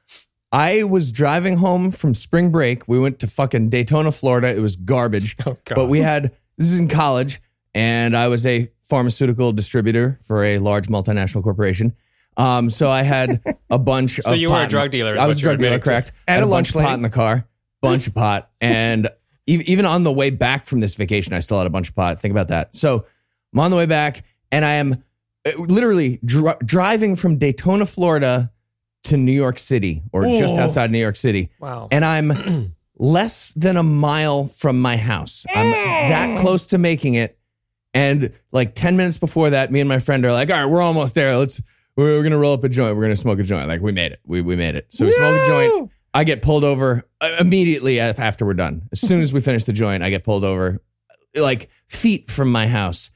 I was driving home from spring break. We went to fucking Daytona, Florida. It was garbage. Oh, God. But we had this is in college, and I was a pharmaceutical distributor for a large multinational corporation. Um, so I had a bunch. So of So you were a drug dealer I was a drug dealer, correct? And Had a bunch of pot in the car, bunch of pot, and even on the way back from this vacation, I still had a bunch of pot. Think about that. So I'm on the way back, and I am uh, literally dri- driving from Daytona, Florida, to New York City, or just outside New York City Wow. and I'm less than a mile from my house. I'm that close to making it. And like 10 minutes before that, me and my friend are like, all right, we're almost there. Let's, we're, we're going to roll up a joint. We're going to smoke a joint. Like we made it. We, we made it. So we smoke a joint. I get pulled over uh, immediately after we're done. As soon as we finish the joint, I get pulled over, like feet from my house.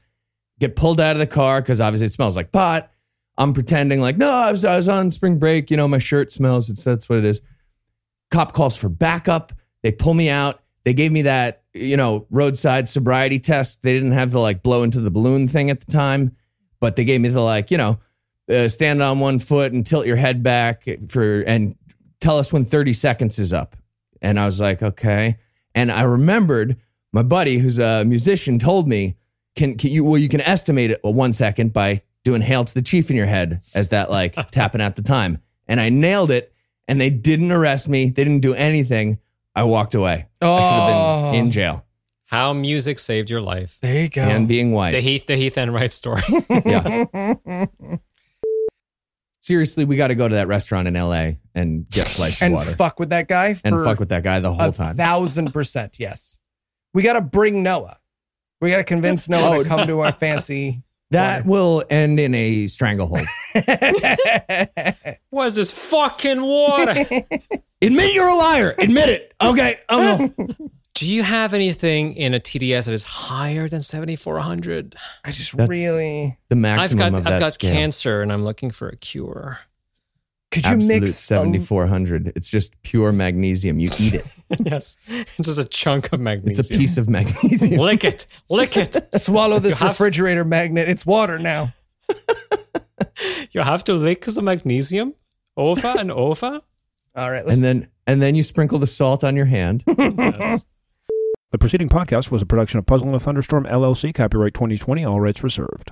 Get pulled out of the car because obviously it smells like pot. I'm pretending like no, I was I was on spring break. You know, my shirt smells. It's that's what it is. Cop calls for backup. They pull me out. They gave me that you know roadside sobriety test. They didn't have the like blow into the balloon thing at the time, but they gave me the like you know uh, stand on one foot and tilt your head back for and tell us when 30 seconds is up. And I was like, okay. And I remembered my buddy, who's a musician, told me, can, can you, well, you can estimate it one second by doing Hail to the Chief in your head as that like tapping at the time. And I nailed it. And they didn't arrest me. They didn't do anything. I walked away. I should have Oh. been in jail How music saved your life. There you go. and being white. The. Heath, the Heath Enright story. Yeah. Seriously, we got to go to that restaurant in LA and get flights of and water fuck with that guy and for fuck with that guy the whole a time. thousand percent. Yes, we got to bring Noah. We got to convince Noah Oh. to come to our fancy. That will end in a stranglehold. what is this fucking water? Admit you're a liar. Admit it. Okay. Oh. Do you have anything in a TDS that is higher than 7400? I just That's- really the maximum I've got of I've that got scale. cancer and I'm looking for a cure. Could you Absolute mix a- 7400. It's just pure magnesium. You eat it. yes, it's just a chunk of magnesium. It's magnesium. a piece of magnesium. Lick it, lick it. swallow this You have- refrigerator magnet? It's water now. You have to lick the magnesium over and over. All right, let's And then and then you sprinkle the salt on your hand. Yes. The preceding podcast was a production of Puzzle and a Thunderstorm LLC, copyright 2020, all rights reserved.